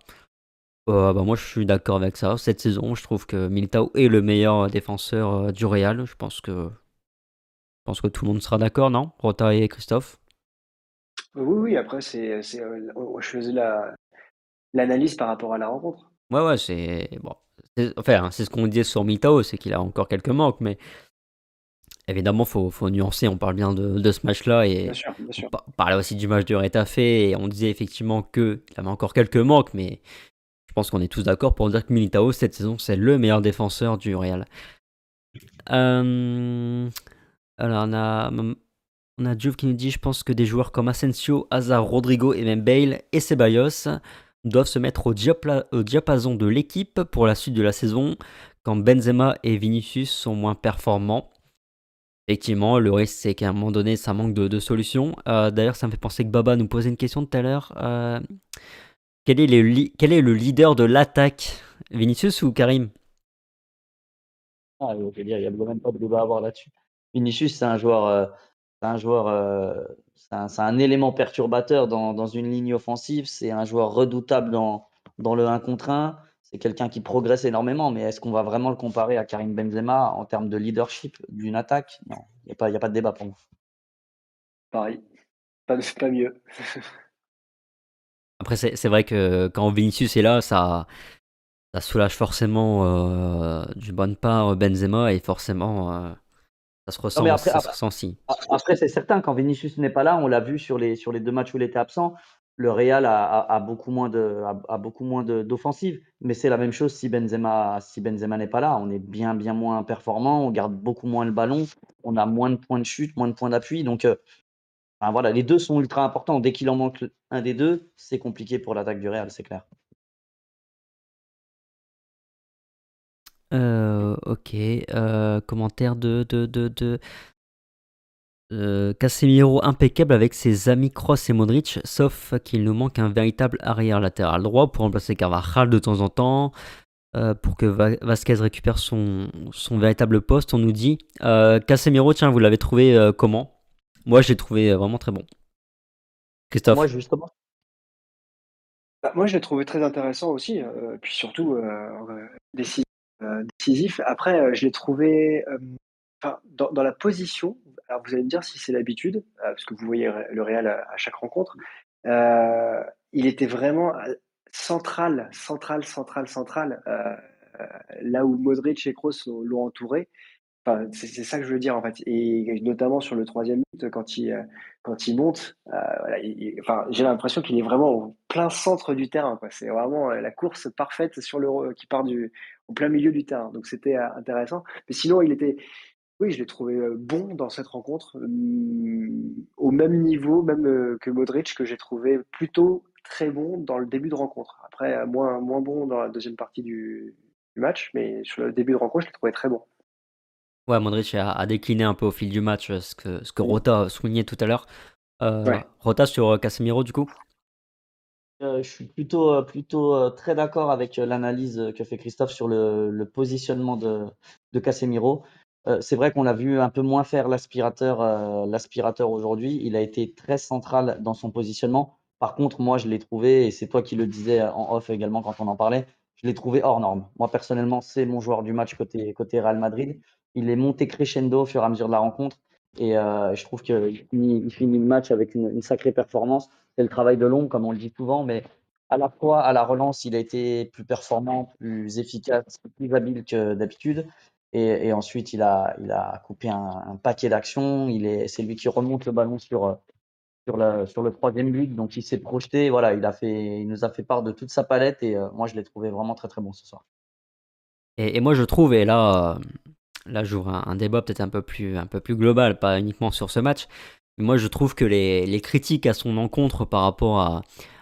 bah moi, je suis d'accord avec ça. Cette saison, je trouve que Militao est le meilleur défenseur du Real. Je pense que, je pense que tout le monde sera d'accord, non? Rota et Christophe? Oui, oui, après, c'est, euh, je faisais la, l'analyse par rapport à la rencontre. Ouais, ouais, c'est. Bon. enfin, c'est ce qu'on disait sur Mitao, c'est qu'il a encore quelques manques, mais évidemment, faut, faut nuancer. On parle bien de, de ce match-là et Bien sûr, bien sûr. on parlait aussi du match de Retafe et on disait effectivement qu'il avait encore quelques manques, mais je pense qu'on est tous d'accord pour dire que Militao, cette saison, c'est le meilleur défenseur du Real. Euh, alors, on a on a Juve qui nous dit Je pense que des joueurs comme Asensio, Hazard, Rodrigo et même Bale et Ceballos doivent se mettre au, diapason de l'équipe pour la suite de la saison quand Benzema et Vinicius sont moins performants. Effectivement, le risque c'est qu'à un moment donné ça manque de, solutions. Euh, d'ailleurs, ça me fait penser que Baba nous posait une question tout à l'heure. Euh, quel, est le leader de l'attaque? Vinicius ou Karim? Ah, Il n'y a même pas de débat à avoir là-dessus. Vinicius, c'est un joueur. Euh, un un, élément perturbateur dans, une ligne offensive. C'est un joueur redoutable dans, dans le 1 contre 1. C'est quelqu'un qui progresse énormément, mais est-ce qu'on va vraiment le comparer à Karim Benzema en termes de leadership d'une attaque? Non, il n'y a, pas, a pas de débat pour moi. Pareil, pas, pas mieux. Après, c'est vrai que quand Vinicius est là, ça, ça soulage forcément euh, du bonne part Benzema et forcément. Euh, ça se ressent, après, si. Après, c'est certain, quand Vinicius n'est pas là, on l'a vu sur les, sur les deux matchs où il était absent, le Real a, beaucoup moins de, a, d'offensive. Mais c'est la même chose si Benzema, si n'est pas là. On est bien, bien moins performant, on garde beaucoup moins le ballon, on a moins de points de chute, moins de points d'appui. Donc, euh, voilà, les deux sont ultra importants. Dès qu'il en manque un des deux, c'est compliqué pour l'attaque du Real, c'est clair. Euh, ok. Euh, commentaire de, de, de, de euh, Casemiro impeccable avec ses amis Cross et Modric, sauf qu'il nous manque un véritable arrière latéral droit pour remplacer Carvajal de temps en temps. pour que Vasquez récupère son, véritable poste, on nous dit. Casemiro, tiens, vous l'avez trouvé comment? Moi, je l'ai trouvé vraiment très bon. Christophe. Bah, moi, je l'ai trouvé très intéressant aussi. puis surtout, décisif euh. Après, euh, je l'ai trouvé euh, dans, la position. Alors, vous allez me dire si c'est l'habitude, parce que vous voyez le Real à, chaque rencontre. il était vraiment central, central, central, central, là où Modric et Kroos l'ont entouré c'est ça que je veux dire en fait, et notamment sur le troisième but quand il euh, monte, euh, enfin j'ai l'impression qu'il est vraiment au plein centre du terrain C'est vraiment euh, la course parfaite sur le qui part du au plein milieu du terrain. Donc c'était intéressant. Mais sinon il était, oui je l'ai trouvé bon dans cette rencontre, mmh, au même niveau même que Modric que j'ai trouvé plutôt très bon dans le début de rencontre. Après moins moins bon dans la deuxième partie du, du match, mais sur le début de rencontre je l'ai trouvé très bon. Ouais, Modric a, décliné un peu au fil du match euh, ce que, ce que Rota soulignait tout à l'heure. Euh, Rota sur euh, Casemiro, du coup? Je suis plutôt, plutôt très d'accord avec l'analyse que fait Christophe sur le, le positionnement de, de Casemiro. C'est vrai qu'on l'a vu un peu moins faire l'aspirateur, aujourd'hui. Il a été très central dans son positionnement. Par contre, moi, je l'ai trouvé, et c'est toi qui le disais en off également quand on en parlait, je l'ai trouvé hors norme. Moi, personnellement, c'est mon joueur du match côté, côté Real Madrid. Il est monté crescendo au fur et à mesure de la rencontre. Et je trouve qu'il finit, le match avec une, sacrée performance. C'est le travail de l'ombre, comme on le dit souvent, mais à la fois à la relance, il a été plus performant, plus efficace, plus habile que d'habitude. Et, ensuite, il a, il a coupé un, paquet d'actions. c'est lui qui remonte le ballon sur, sur, la, sur le troisième but. Donc, il s'est projeté. Voilà, il, a fait, il nous a fait part de toute sa palette. Et euh, moi, je l'ai trouvé vraiment très, très bon ce soir. Et, moi, je trouve, et là, là j'ouvre un, débat peut-être un, peu plus, un peu plus global, pas uniquement sur ce match. Moi, je trouve que les critiques à son encontre par rapport à,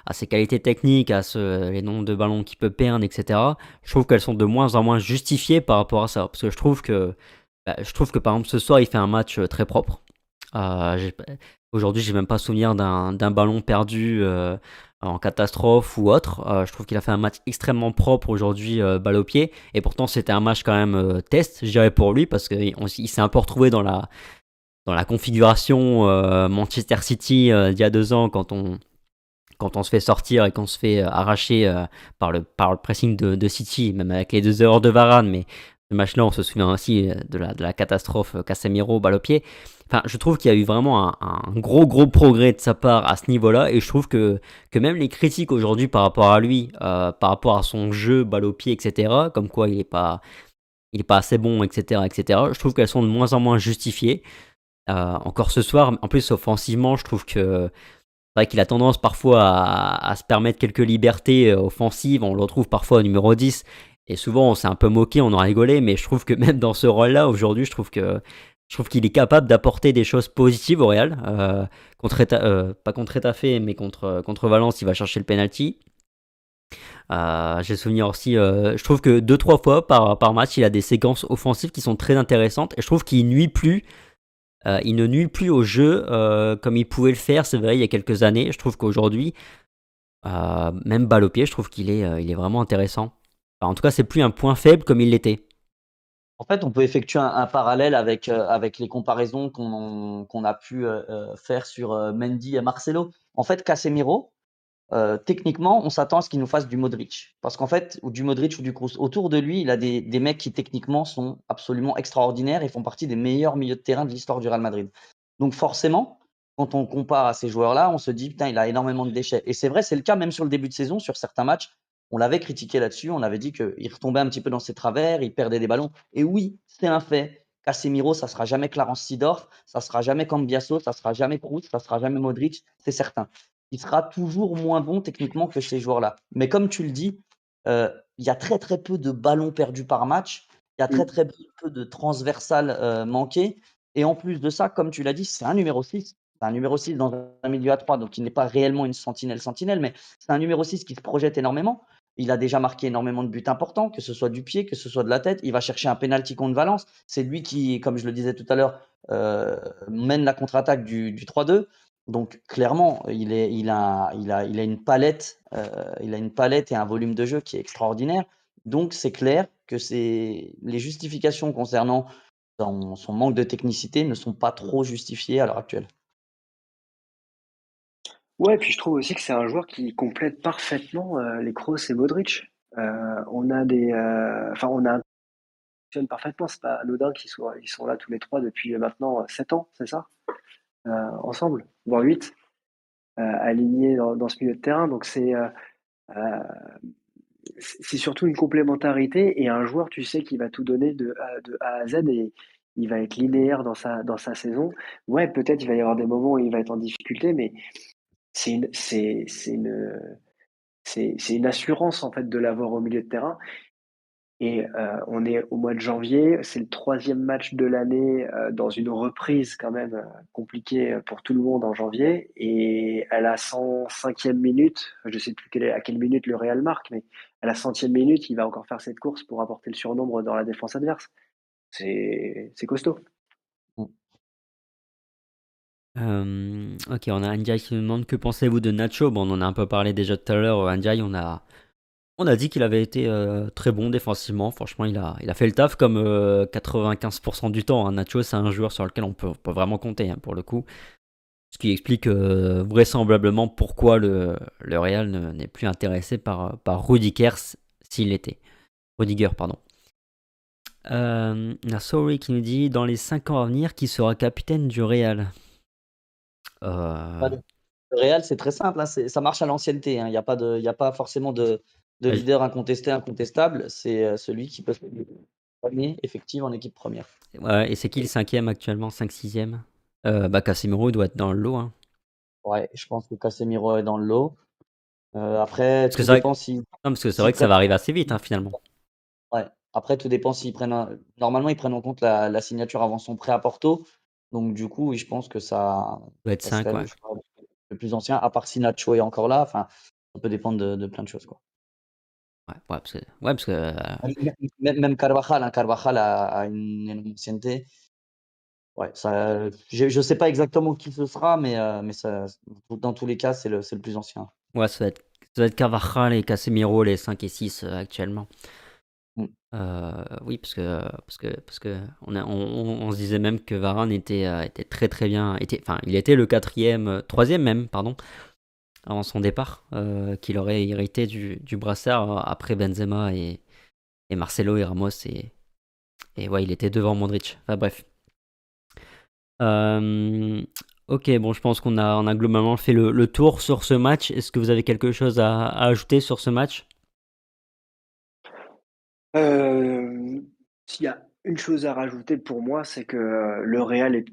à ses qualités techniques, à les nombres de ballons qu'il peut perdre, etc., je trouve qu'elles sont de moins en moins justifiées par rapport à ça. Parce que je trouve que, bah, je trouve que par exemple, ce soir, il fait un match euh, très propre. Euh, Aujourd'hui, j'ai même pas souvenir d'un ballon perdu euh, en catastrophe ou autre. Euh, je trouve qu'il a fait un match extrêmement propre aujourd'hui, balle au pied. Et pourtant, c'était un match quand même test, je dirais pour lui, parce qu'il s'est un peu retrouvé dans la, dans la configuration Manchester City d'il y a deux ans quand on, quand on se fait sortir et qu'on se fait arracher par, le, par le pressing de, City, même avec les deux heures de Varane. Mais ce match-là, on se souvient aussi de la, de la catastrophe Casemiro, balle au pied. Enfin, je trouve qu'il y a eu vraiment un, gros gros progrès de sa part à ce niveau-là et je trouve que, que même les critiques aujourd'hui par rapport à lui, euh, par rapport à son jeu, balle au pied, etc., comme quoi il n'est pas, pas assez bon, etc., etc., je trouve qu'elles sont de moins en moins justifiées. Euh, encore ce soir, en plus offensivement, je trouve que vrai qu'il a tendance parfois à, se permettre quelques libertés euh, offensives, on le retrouve parfois au numéro 10 et souvent on s'est un peu moqué, on a rigolé, mais je trouve que même dans ce rôle-là, aujourd'hui, je trouve que je trouve qu'il est capable d'apporter des choses positives au Real. Euh, euh, pas contre Etafé, mais contre, euh, contre Valence, il va chercher le penalty. J'ai souvenir aussi, je trouve que deux trois fois par, par match, il a des séquences offensives qui sont très intéressantes et je trouve qu'il nuit plus. Il ne nuit plus au jeu comme il pouvait le faire, c'est vrai, il y a quelques années. Je trouve qu'aujourd'hui, même balle au pied, je trouve qu'il est, il est vraiment intéressant. en tout cas, c'est plus un point faible comme il l'était. En fait, on peut effectuer un, parallèle avec, euh, avec les comparaisons qu'on a pu euh, euh, faire sur Mendy et Marcelo. En fait, Casemiro, techniquement, on s'attend à ce qu'il nous fasse du Modric. Parce qu'en fait, ou du Modric ou du Kroos, autour de lui, il a des, mecs qui techniquement sont absolument extraordinaires et font partie des meilleurs milieux de terrain de l'histoire du Real Madrid. Donc forcément, quand on compare à ces joueurs-là, on se dit, putain, il a énormément de déchets. Et c'est vrai, c'est le cas même sur le début de saison, sur certains matchs on l'avait critiqué là-dessus, on avait dit qu'il retombait un petit peu dans ses travers, il perdait des ballons. Et oui, c'est un fait. Casemiro, ça sera jamais Clarence Sidorf, ça sera jamais Cambiasso, ça sera jamais Kroos, ça sera jamais Modric, c'est certain. Il sera toujours moins bon techniquement que ces joueurs-là. Mais comme tu le dis, euh, il y a très très peu de ballons perdus par match, il y a très très peu de transversales euh, manquées. Et en plus de ça, comme tu l'as dit, c'est un numéro 6. C'est un numéro 6 dans un milieu à 3, donc il n'est pas réellement une sentinelle-sentinelle, mais c'est un numéro 6 qui se projette énormément. Il a déjà marqué énormément de buts importants, que ce soit du pied, que ce soit de la tête. Il va chercher un penalty contre Valence. C'est lui qui, comme je le disais tout à l'heure, euh, mène la contre-attaque du, 3-2. Donc clairement, il, a, une palette, et un volume de jeu qui est extraordinaire. Donc c'est clair que les justifications concernant son manque de technicité ne sont pas trop justifiées à l'heure actuelle. Ouais, puis je trouve aussi que c'est un joueur qui complète parfaitement euh, les Kroos et Modric. Euh, on a des, euh, enfin, on a fonctionne parfaitement. C'est pas anodin qu'ils soient, sont là tous les trois depuis maintenant 7 ans, c'est ça, ensemble, voire 8, alignés dans, ce milieu de terrain. Donc c'est c'est surtout une complémentarité et un joueur, tu sais, qui va tout donner de A, à Z et il va être linéaire dans sa, saison. Ouais, peut-être il va y avoir des moments où il va être en difficulté, mais c'est une, c'est une assurance en fait de l'avoir au milieu de terrain. Et euh, on est au mois de janvier, c'est le troisième match de l'année euh, dans une reprise quand même euh, compliquée pour tout le monde en janvier. Et à la 105e minute, je ne sais plus à quelle minute le Real marque, mais à la centième minute, il va encore faire cette course pour apporter le surnombre dans la défense adverse. C'est, c'est costaud. ok, on a Ndiaye qui nous demande que pensez-vous de Nacho? Bon, on en a un peu parlé déjà tout à l'heure. Ndiaye, on a, on a dit qu'il avait été euh, très bon défensivement. Franchement, il a, il a fait le taf comme 95% euh, du temps. Hein. Nacho, c'est un joueur sur lequel on peut, vraiment compter hein, pour le coup. Ce qui explique euh, vraisemblablement pourquoi le, le Real n'est plus intéressé par, par Rudiger s'il l'était. Rudiger, pardon. Euh, Sorry qui nous dit dans les 5 ans à venir, qui sera capitaine du Real? Le Real, c'est très simple. Hein, ça marche à l'ancienneté. Il n'y a, a pas forcément de, de leader incontesté, incontestable. C'est euh, celui qui peut se effectif en équipe première. Ouais, et c'est qui le cinquième actuellement 5-6ème euh, bah, Casemiro doit être dans le lot. Hein. Ouais, je pense que Casemiro est dans le lot. Euh, après, parce que c'est vrai, si... parce que, c'est vrai que ça va arriver assez vite hein, finalement. Ouais, après, tout dépend s'ils prennent. Normalement, ils prennent en compte la, signature avant son prêt à Porto. Donc, du coup, je pense que ça. doit être 5, ouais. le, plus ancien, à part si Nacho est encore là. Enfin, ça peut dépendre de, plein de choses. Quoi. Ouais, parce que. Ouais, parce que euh, même, Carvajal, hein, Carvajal a, une, ancienneté. Ouais, ça, je ne sais pas exactement qui ce sera, mais, euh, mais ça, dans tous les cas, c'est le, le plus ancien. Ouais, ça va, être, ça va être Carvajal et Casemiro, les 5 et 6 euh, actuellement. Mm. Euh, oui, parce que parce que parce que on, a, on, on, se disait même que Varane était euh, était très très bien, était enfin il était le quatrième, troisième même, pardon, avant son départ, qu'il aurait hérité du, du brassard après Benzema et, et Marcelo et Ramos et et ouais il était devant Modric. Enfin bref. ok, bon, je pense qu'on a, a globalement fait le, tour sur ce match. Est-ce que vous avez quelque chose à, à ajouter sur ce match? Euh, s'il y a une chose à rajouter pour moi, c'est que, le Real est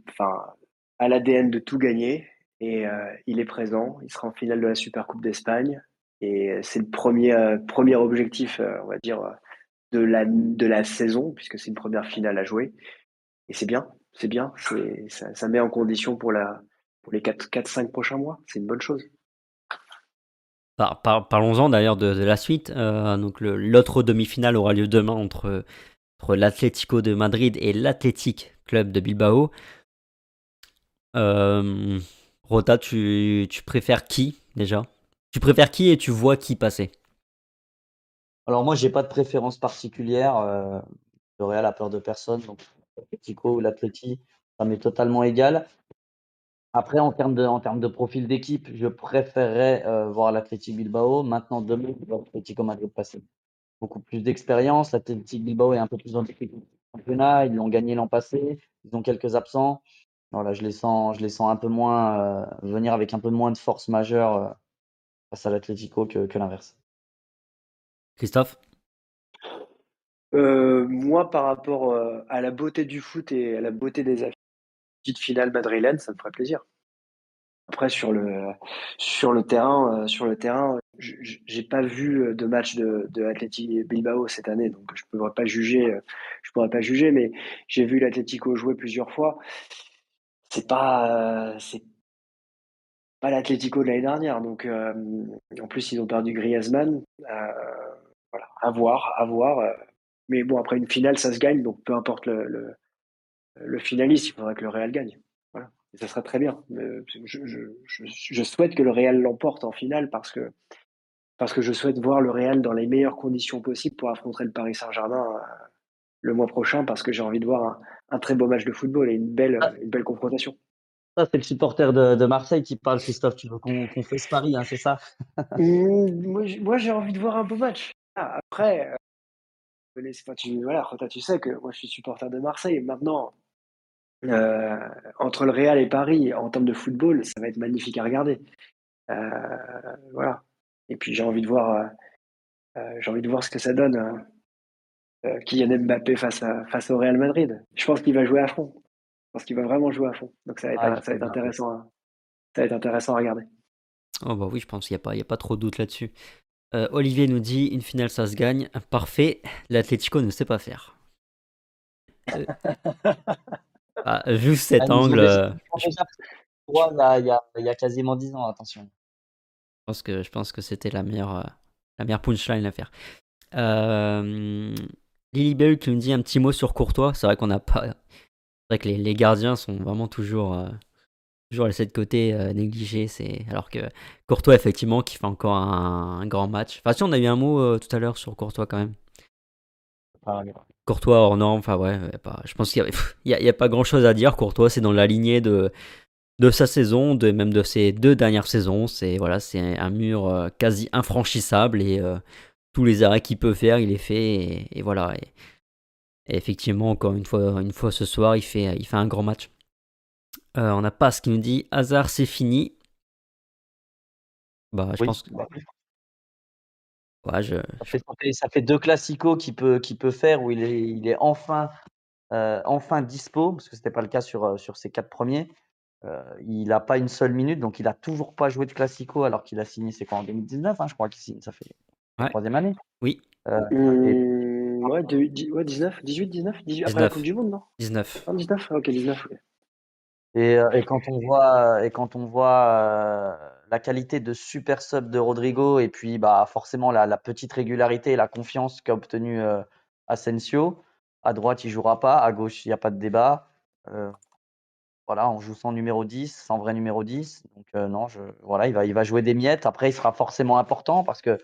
a l'ADN de tout gagner et euh, il est présent. Il sera en finale de la Super Coupe d'Espagne et c'est le premier, euh, premier objectif, on va dire, de la de la saison puisque c'est une première finale à jouer et c'est bien, c'est bien, ça ça met en condition pour la pour les 4-5 prochains mois. C'est une bonne chose parlons-en d'ailleurs de, la suite. Euh, donc l'autre demi-finale aura lieu demain entre, entre l'Atlético de Madrid et l'Athletic Club de Bilbao. Euh, Rota, tu, préfères qui déjà? Tu préfères qui et tu vois qui passer? Alors moi, j'ai pas de préférence particulière. Euh, le Real a peur de personne, donc l'Atlético ou l'Atleti, ça m'est totalement égal. Après, en termes de, en profil d'équipe, je préférerais euh, voir l'Athletic Bilbao. Maintenant, demain, l'Atlético Madrid passer. Beaucoup plus d'expérience. L'Athletic Bilbao est un peu plus dans le championnat. Ils l'ont gagné l'an passé. Ils ont quelques absents. Voilà, je les sens, je les sens un peu moins euh, venir avec un peu moins de force majeure euh, face à l'Atlético que, que l'inverse. Christophe? Moi, par rapport à la beauté du foot et à la beauté des affaires, petite finale madrilène, ça me ferait plaisir. Après sur le sur le terrain, euh, sur le terrain, j'ai pas vu de match de, de Bilbao cette année, donc je pourrais pas juger. Euh, je pourrais pas juger, mais j'ai vu l'Atlético jouer plusieurs fois. C'est pas euh, c'est pas l'Atlético de l'année dernière, donc en plus ils ont perdu Griezmann. voilà, à voir, à voir. mais bon, après une finale, ça se gagne, donc peu importe le le finaliste, il faudrait que le Real gagne. Voilà. Ça serait très bien. Je, souhaite que le Real l'emporte en finale parce que, parce que je souhaite voir le Real dans les meilleures conditions possibles pour affronter le Paris Saint-Germain euh, le mois prochain parce que j'ai envie de voir un, très beau match de football et une belle, ah. une belle confrontation. Ça, c'est le supporter de, Marseille qui parle, Christophe. Tu veux qu'on fasse ce pari, hein, c'est ça? Mmh, Moi, j'ai envie de voir un beau match. Ah, après, euh, tu, voilà, tu sais que moi, je suis supporter de Marseille. Maintenant, euh, entre le Real et Paris, en termes de football, ça va être magnifique à regarder. Euh, voilà. Et puis j'ai envie de voir, j'ai envie de voir ce que ça donne. Kylian Mbappé face, à, face au Real Madrid. Je pense qu'il va jouer à fond. Je pense qu'il va vraiment jouer à fond. Donc ça va être, ah, ça va être intéressant. À, ça va être intéressant à regarder. Oh bah oui, je pense qu'il n'y a, pas, a pas trop de doute là-dessus. Olivier nous dit une finale ça se gagne. Parfait. L'Atlético ne sait pas faire. Ah, juste cet angle. Euh, il y, a, quasiment 10 ans, attention. Je pense que, je pense que c'était la meilleure, euh, la meilleure punchline à faire. Euh, Lily qui nous dit un petit mot sur Courtois. C'est vrai qu'on n'a pas. C'est vrai que les, les, gardiens sont vraiment toujours, toujours laissé de côté, négligé. C'est alors que Courtois effectivement qui fait encore un, grand match. Enfin si on a eu un mot tout à l'heure sur Courtois quand même. Courtois hors norme, enfin ouais, je pense qu'il n'y a, pas grand chose à dire. Courtois, c'est dans la lignée de, de sa saison, de, même de ses deux dernières saisons. C'est voilà, c'est un mur euh, quasi infranchissable et euh, tous les arrêts qu'il peut faire, il les fait. Et, voilà. Et, effectivement, encore une fois, une fois ce soir, il fait, il fait un grand match. Euh, on n'a pas ce qui nous dit hasard, c'est fini. Bah, je pense que. Ça, fait, deux classicos qu'il peut, peut faire où il est, il est enfin, enfin dispo, parce que ce n'était pas le cas sur, sur ses quatre premiers. Euh, il n'a pas une seule minute, donc il n'a toujours pas joué de Classico alors qu'il a signé, c'est quoi, en 2019, hein, je crois qu'il signe, ça fait la troisième année? Oui. Euh, mmh, ouais, 19, 18, 19, 18 après la Coupe du Monde, non? 19. 19, ok, 19. Et, euh, et, quand on voit, et quand on voit la qualité de super sub de Rodrigo et puis bah, forcément la, la petite régularité et la confiance qu'a obtenu Asensio, à droite il jouera pas, à gauche il n'y a pas de débat. Voilà, on joue sans numéro 10, sans vrai numéro 10. Donc euh, non, je, voilà, il va, il va jouer des miettes. Après, il sera forcément important parce que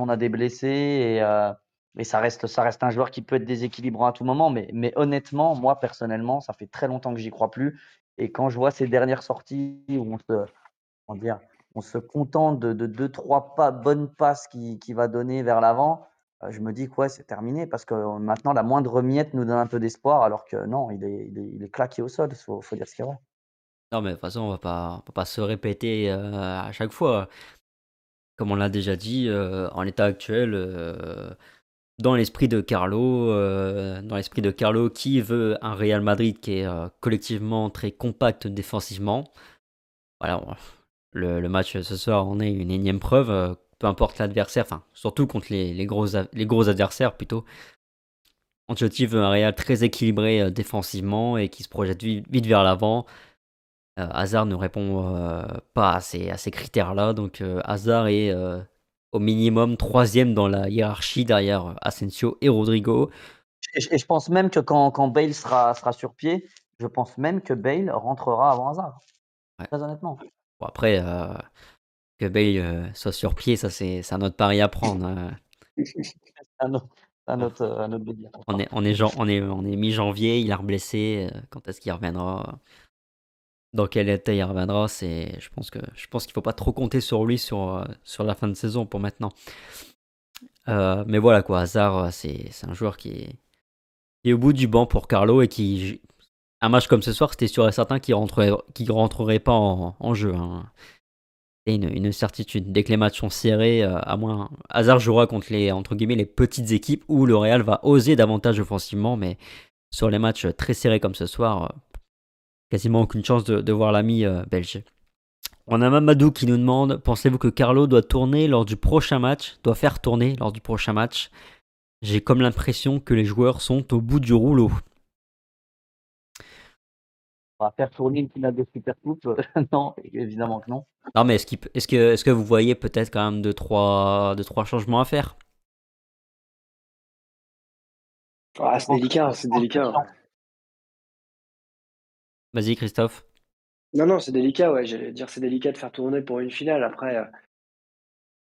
on a des blessés et, euh, ça, reste, ça reste un joueur qui peut être déséquilibrant à tout moment. Mais, mais honnêtement, moi personnellement, ça fait très longtemps que j'y crois plus. Et quand je vois ces dernières sorties où on se, on se contente de, deux, trois pas, bonnes passes qu'il qui va donner vers l'avant, euh, je me dis que c'est terminé parce que euh, maintenant la moindre miette nous donne un peu d'espoir alors que non, il est, il est, claqué au sol, il faut, dire ce qu'il y a. Non, mais de toute façon, on pas, va pas se répéter à chaque fois. Comme on l'a déjà dit, en l'état actuel, dans l'esprit de Carlo, dans l'esprit de Carlo qui veut un Real Madrid qui est collectivement très compact défensivement. Voilà, le, match ce soir en est une énième preuve peu importe l'adversaire, enfin, surtout contre les, gros, les gros adversaires plutôt. Ancelotti veut un Real très équilibré euh, défensivement et qui se projette vite, vers l'avant. Euh, Hazard ne répond euh, pas à ces, à ces critères-là, donc Hazard est au minimum troisième dans la hiérarchie derrière Asensio et Rodrigo. Et, je pense même que quand, quand Bale sera, sera sur pied, je pense même que Bale rentrera avant Hazard. Très honnêtement. Bon, après, que Bale euh, soit sur pied, ça c'est un autre pari à prendre. Hein. un autre, un autre, On est, on est, on est, on est mi-janvier, il a reblessé. Euh, quand est-ce qu'il reviendra? Dans quel état il reviendra Je pense que je pense qu'il faut pas trop compter sur lui sur, euh, sur la fin de saison pour maintenant. mais voilà quoi, Hazard, c'est un joueur qui est, au bout du banc pour Carlo et qui. Un match comme ce soir, c'était sûr et certain qu'il rentrerait, rentrerait pas en, jeu. Hein une, certitude. Dès que les matchs sont serrés, euh, à moins hasard jouera contre les guillemets les petites équipes où le Real va oser davantage offensivement, mais sur les matchs très serrés comme ce soir, euh, quasiment aucune chance de, voir l'ami euh, belge. On a Mamadou qui nous demande pensez-vous que Carlo doit tourner lors du prochain match, doit faire tourner lors du prochain match? J'ai comme l'impression que les joueurs sont au bout du rouleau va faire tourner une finale de Super Coupe Non, évidemment que non. Non, mais est-ce, est que, est que vous voyez peut-être quand même deux trois, deux, trois changements à faire? Ah, C'est délicat, c'est délicat. Vas-y, Christophe. Non, non, c'est délicat, ouais. J'allais dire c'est délicat de faire tourner pour une finale. Après, euh,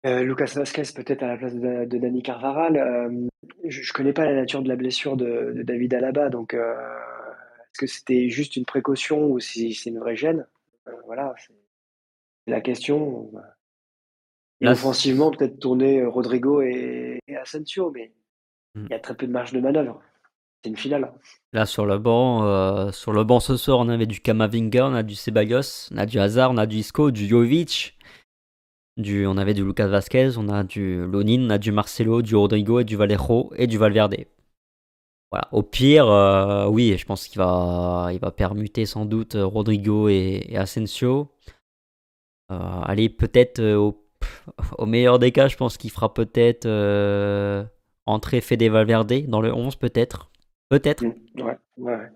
euh, Lucas Vasquez peut-être à la place de, de Dani Carvaral. Euh, je, ne connais pas la nature de la blessure de, de David Alaba, donc est-ce que c'était juste une précaution ou si c'est une vraie gêne? Voilà, c'est la question. Et offensivement, peut-être tourner Rodrigo et, Asensio, mais hmm. il y a très peu de marge de manœuvre. C'est une finale. Là, sur le banc, euh, sur le banc ce soir, on avait du Kamavinga, on a du Ceballos, on a du Hazard, on a du Isco, du Jovic, du, on avait du Lucas Vasquez, on a du Lonin, on a du Marcelo, du Rodrigo et du Valero et du Valverde. Voilà. Au pire, euh, oui, je pense qu'il va, il va permuter sans doute Rodrigo et, Asensio. Euh, allez, peut-être au, meilleur des cas, je pense qu'il fera peut-être entrer Fede Valverde dans le 11, peut-être. Peut-être. Mm, ouais, ouais.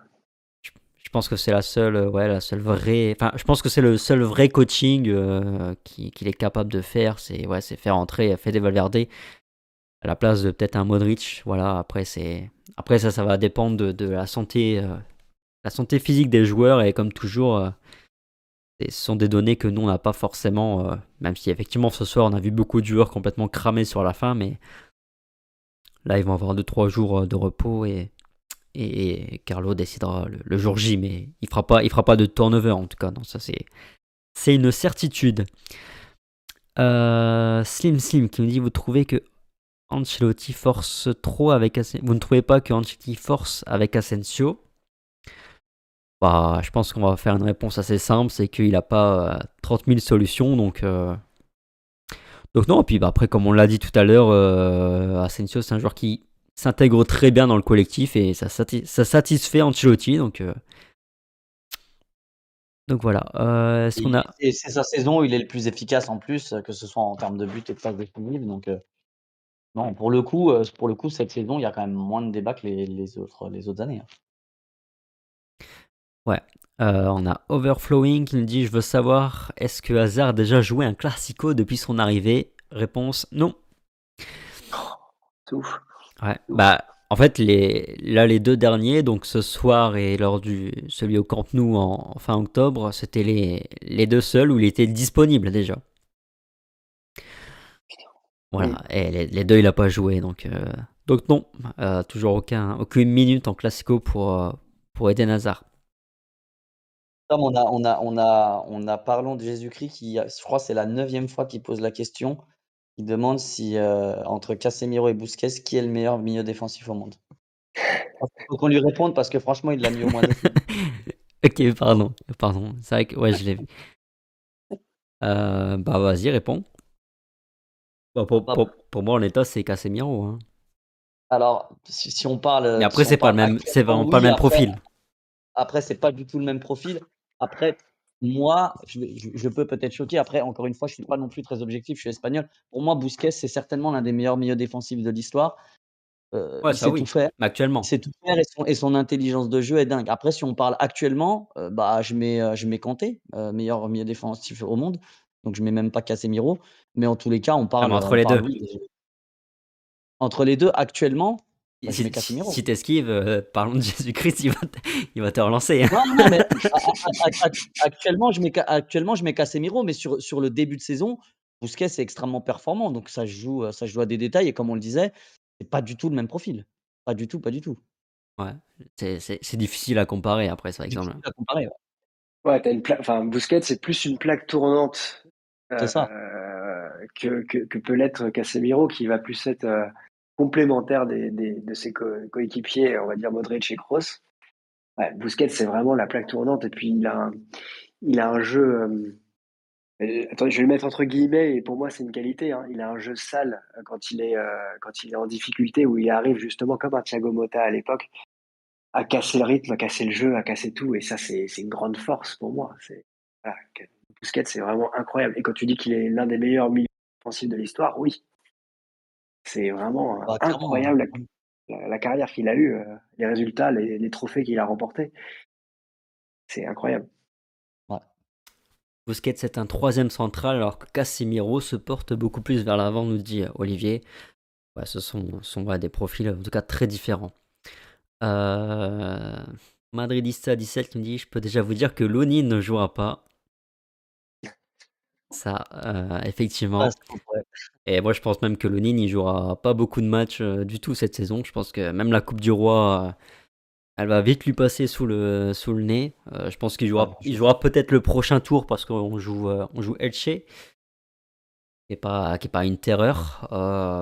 Je, pense que c'est la seule, ouais, la seule vraie. Enfin, je pense que c'est le seul vrai coaching qu'il est capable de faire, c'est ouais, c'est faire entrer Fede Valverde à la place de peut-être un Modric. Voilà, après, c'est après ça, ça va dépendre de, la santé, euh, la santé physique des joueurs et comme toujours, euh, ce sont des données que nous, on n'a pas forcément, euh, même si effectivement ce soir, on a vu beaucoup de joueurs complètement cramés sur la fin, mais là, ils vont avoir 2-3 jours euh, de repos et, et, Carlo décidera le, jour J, mais il fera pas, il fera pas de turnover en tout cas. Non, ça c'est, c'est une certitude. Euh, Slim Slim qui nous dit vous trouvez que Ancelotti force trop avec Asensio Vous ne trouvez pas que Ancelotti force avec Asensio? Bah, je pense qu'on va faire une réponse assez simple, c'est qu'il n'a pas 30 euh, 000 solutions, donc... Euh, donc non, et puis bah, après, comme on l'a dit tout à l'heure, Asensio, c'est un joueur qui s'intègre très bien dans le collectif et ça, ça satisfait Ancelotti, donc... Donc voilà. -ce a... Et c'est sa saison où il est le plus efficace en plus, que ce soit en termes de but et de passes définives. Donc non, pour le coup, pour le coup, cette saison, il y a quand même moins de débats que les, autres, les autres années. Hein. Ouais. Euh, on a Overflowing qui nous dit Je veux savoir, est-ce que Hazard a déjà joué un classico depuis son arrivée? Réponse Non. Oh, ouais. Bah, en fait, les, là, les deux derniers, donc ce soir et lors du celui au Camp Nou en, fin octobre, c'était les, les deux seuls où il était disponible déjà. Voilà, et les, deux, il n'a pas joué, donc, euh, donc non, euh, toujours aucun, aucune minute en classico pour, pour Eden Hazard on a, on a, on a, on a parlons de Jésus-Christ qui, je crois, c'est la neuvième fois qu'il pose la question. Il demande si euh, entre Casemiro et Busquets, qui est le meilleur milieu défensif au monde. Il faut qu'on lui réponde parce que franchement, il l'a mis au moins. ok, pardon, pardon. C'est vrai que ouais, je l'ai vu. Euh, bah vas-y, réponds. Bah, pour, pour, moi, en état, c'est Casemiro. Hein. Alors, si, on parle. Mais après, c'est pas, le même, c'est vraiment pas le même profil. Après, c'est pas du tout le même profil. Après, moi, je, peux peut-être choquer. Après, encore une fois, je suis pas non plus très objectif. Je suis espagnol. Pour moi, Busquets, c'est certainement l'un des meilleurs milieux défensifs de l'histoire. Euh, ouais, ça, oui. tout faire. Actuellement. C'est tout faire et son, intelligence de jeu est dingue. Après, si on parle actuellement, euh, bah, je mets, euh, je mets Kanté, meilleur milieu défensif au monde. Donc, je mets même pas Casemiro. Mais en tous les cas, on parle. entre les deux. Entre les deux, actuellement, bah, si, si t'esquives, euh, parlons de Jésus-Christ, il va, te, il va te relancer. Hein. Non, non, mais actuellement, je mets, actuellement, je mets Casemiro, mais sur, sur le début de saison, Busquets est extrêmement performant. Donc ça joue, ça joue à des détails. Et comme on le disait, c'est pas du tout le même profil. Pas du tout, pas du tout. Ouais, c'est difficile à comparer après, par exemple. À comparer, ouais. ouais une enfin, Busquets, c'est plus une plaque tournante euh, ça. que, que, que, peut l'être Casemiro, qui va plus être euh, complémentaire des, de ses coéquipiers, on va dire Modric et Kroos. Ouais, c'est vraiment la plaque tournante. Et puis, il a un, il a un jeu. Euh, euh, attendez, je vais le mettre entre guillemets, et pour moi, c'est une qualité. Hein. Il a un jeu sale euh, quand il, est, quand il est en difficulté, où il arrive justement comme un Thiago Motta à l'époque, à casser le rythme, à casser le jeu, à casser tout. Et ça, c'est une grande force pour moi. Voilà, Busquets, c'est vraiment incroyable. Et quand tu dis qu'il est l'un des meilleurs milieux offensifs de l'histoire, oui, c'est vraiment bah, incroyable la, carrière qu'il a eue, euh, les résultats, les, trophées qu'il a remportés. C'est incroyable. Ouais. Busquets c'est un troisième central alors que Casemiro se porte beaucoup plus vers l'avant, nous dit euh, Olivier. ce sont, sont des profils en tout cas très différents. Euh... Madridista 17 qui me dit Je peux déjà vous dire que Loni ne jouera pas. Ça, euh, effectivement. Et moi, je pense même que Lonin, il jouera pas beaucoup de matchs euh, du tout cette saison. Je pense que même la Coupe du Roi, euh, elle va vite lui passer sous le, sous le nez. je pense qu'il jouera, il jouera peut-être le prochain tour parce qu'on joue, on joue Elche, qui n'est pas, qui est pas une terreur.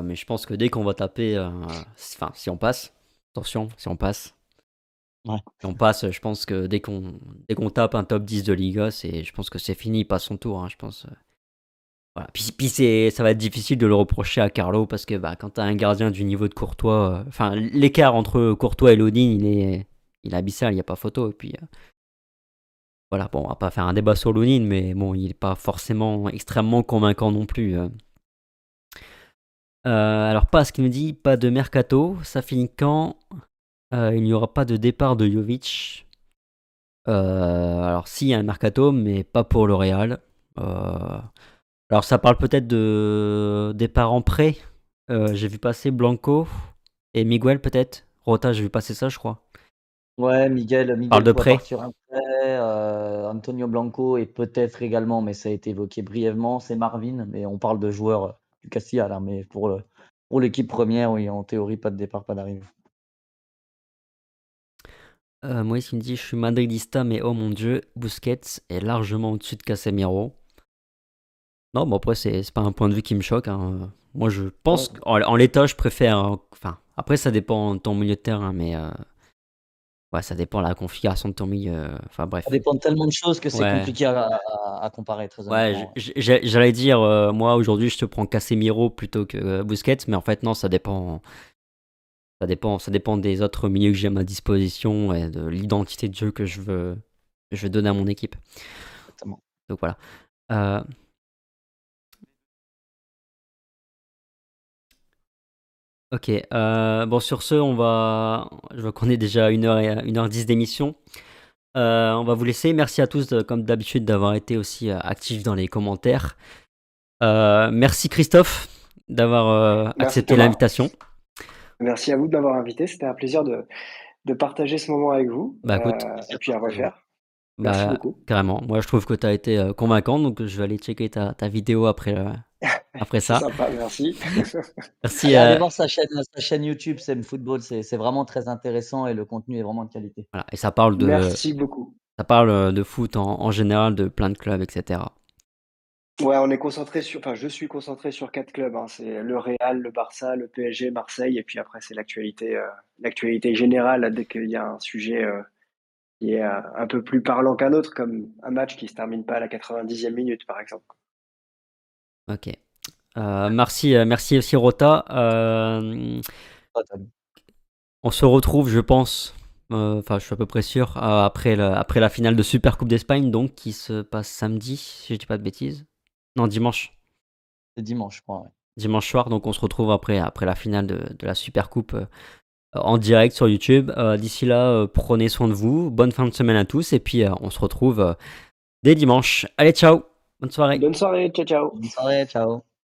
mais je pense que dès qu'on va taper, enfin, si on passe, attention, si on passe, on passe, je pense que dès qu'on dès qu'on tape un top 10 de Liga, c'est, je pense que c'est fini, il passe son tour. Hein, je pense. Euh. Puis, ça va être difficile de le reprocher à Carlo parce que bah, quand tu as un gardien du niveau de Courtois, euh, enfin l'écart entre Courtois et Lodin, il est, il abyssal, il n'y a pas photo. Et puis euh, voilà, bon, on va pas faire un débat sur Lodin, mais bon, il n'est pas forcément extrêmement convaincant non plus. alors, pas ce qu'il me dit, pas de mercato, ça finit quand? euh, il n'y aura pas de départ de Jovic. Euh, alors, si, il y a un mercato, mais pas pour le Real. Euh, alors, ça parle peut-être de départ en prêt. j'ai vu passer Blanco et Miguel, peut-être. Rota, j'ai vu passer ça, je crois. Ouais, Miguel, Miguel parle de prêt. Un, Antonio Blanco et peut-être également, mais ça a été évoqué brièvement, c'est Marvin. Mais on parle de joueurs du Castilla là, mais pour, pour l'équipe première, oui, en théorie, pas de départ, pas d'arrivée. Euh, moi, il me dit Je suis madridista, mais oh mon dieu, Busquets est largement au-dessus de Casemiro. Non, bon, après, c'est pas un point de vue qui me choque. Hein. Moi, je pense qu'en l'état, je préfère. Enfin, après, ça dépend de ton milieu de terrain, mais. Euh, ouais, ça dépend de la configuration de ton milieu. Enfin, bref. Ça dépend de tellement de choses que c'est compliqué à, comparer, très Ouais, j'allais dire, euh, moi, aujourd'hui, je te prends Casemiro plutôt que Busquets, mais en fait, non, ça dépend. Ça dépend, ça dépend des autres milieux que j'ai à ma disposition et de l'identité de jeu que je veux, je veux donner à mon équipe. Exactement. Donc voilà. Euh, ok. Euh, bon, sur ce, on va. Je vois qu'on est déjà à 1h, 1h10 d'émission. Euh, on va vous laisser. Merci à tous, comme d'habitude, d'avoir été aussi actifs dans les commentaires. merci Christophe d'avoir accepté l'invitation. Merci à vous de m'avoir invité. C'était un plaisir de, de, partager ce moment avec vous. Bah, écoute, euh, et puis à refaire. Merci bah, beaucoup. Carrément. Moi, je trouve que tu as été euh, convaincant, donc je vais aller checker ta, ta vidéo après, euh, après ça. Sympa, merci. merci. Allez voir sa chaîne, sa chaîne YouTube, C'est Football. C'est vraiment très intéressant et le contenu est vraiment de qualité. Voilà. Et ça parle de. Merci beaucoup. Ça parle de foot en, en général, de plein de clubs, etc. Ouais, on est concentré sur, enfin, je suis concentré sur quatre clubs. Hein. C'est le Real, le Barça, le PSG, Marseille, et puis après c'est l'actualité, euh, l'actualité générale dès qu'il y a un sujet euh, qui est euh, un peu plus parlant qu'un autre, comme un match qui se termine pas à la 90e minute, par exemple. Ok. merci, merci aussi Rota. on se retrouve, je pense. Enfin, je suis à peu près sûr après, après la finale de Super Coupe d'Espagne, donc qui se passe samedi, si je dis pas de bêtises. Non, dimanche. C'est dimanche, je crois. Dimanche soir, donc on se retrouve après, après la finale de, la Super Coupe euh, en direct sur YouTube. Euh, d'ici là, euh, prenez soin de vous. Bonne fin de semaine à tous. Et puis, on se retrouve dès dimanche. Allez, ciao. Bonne soirée. Bonne soirée. Ciao, ciao. Bonne soirée. Ciao.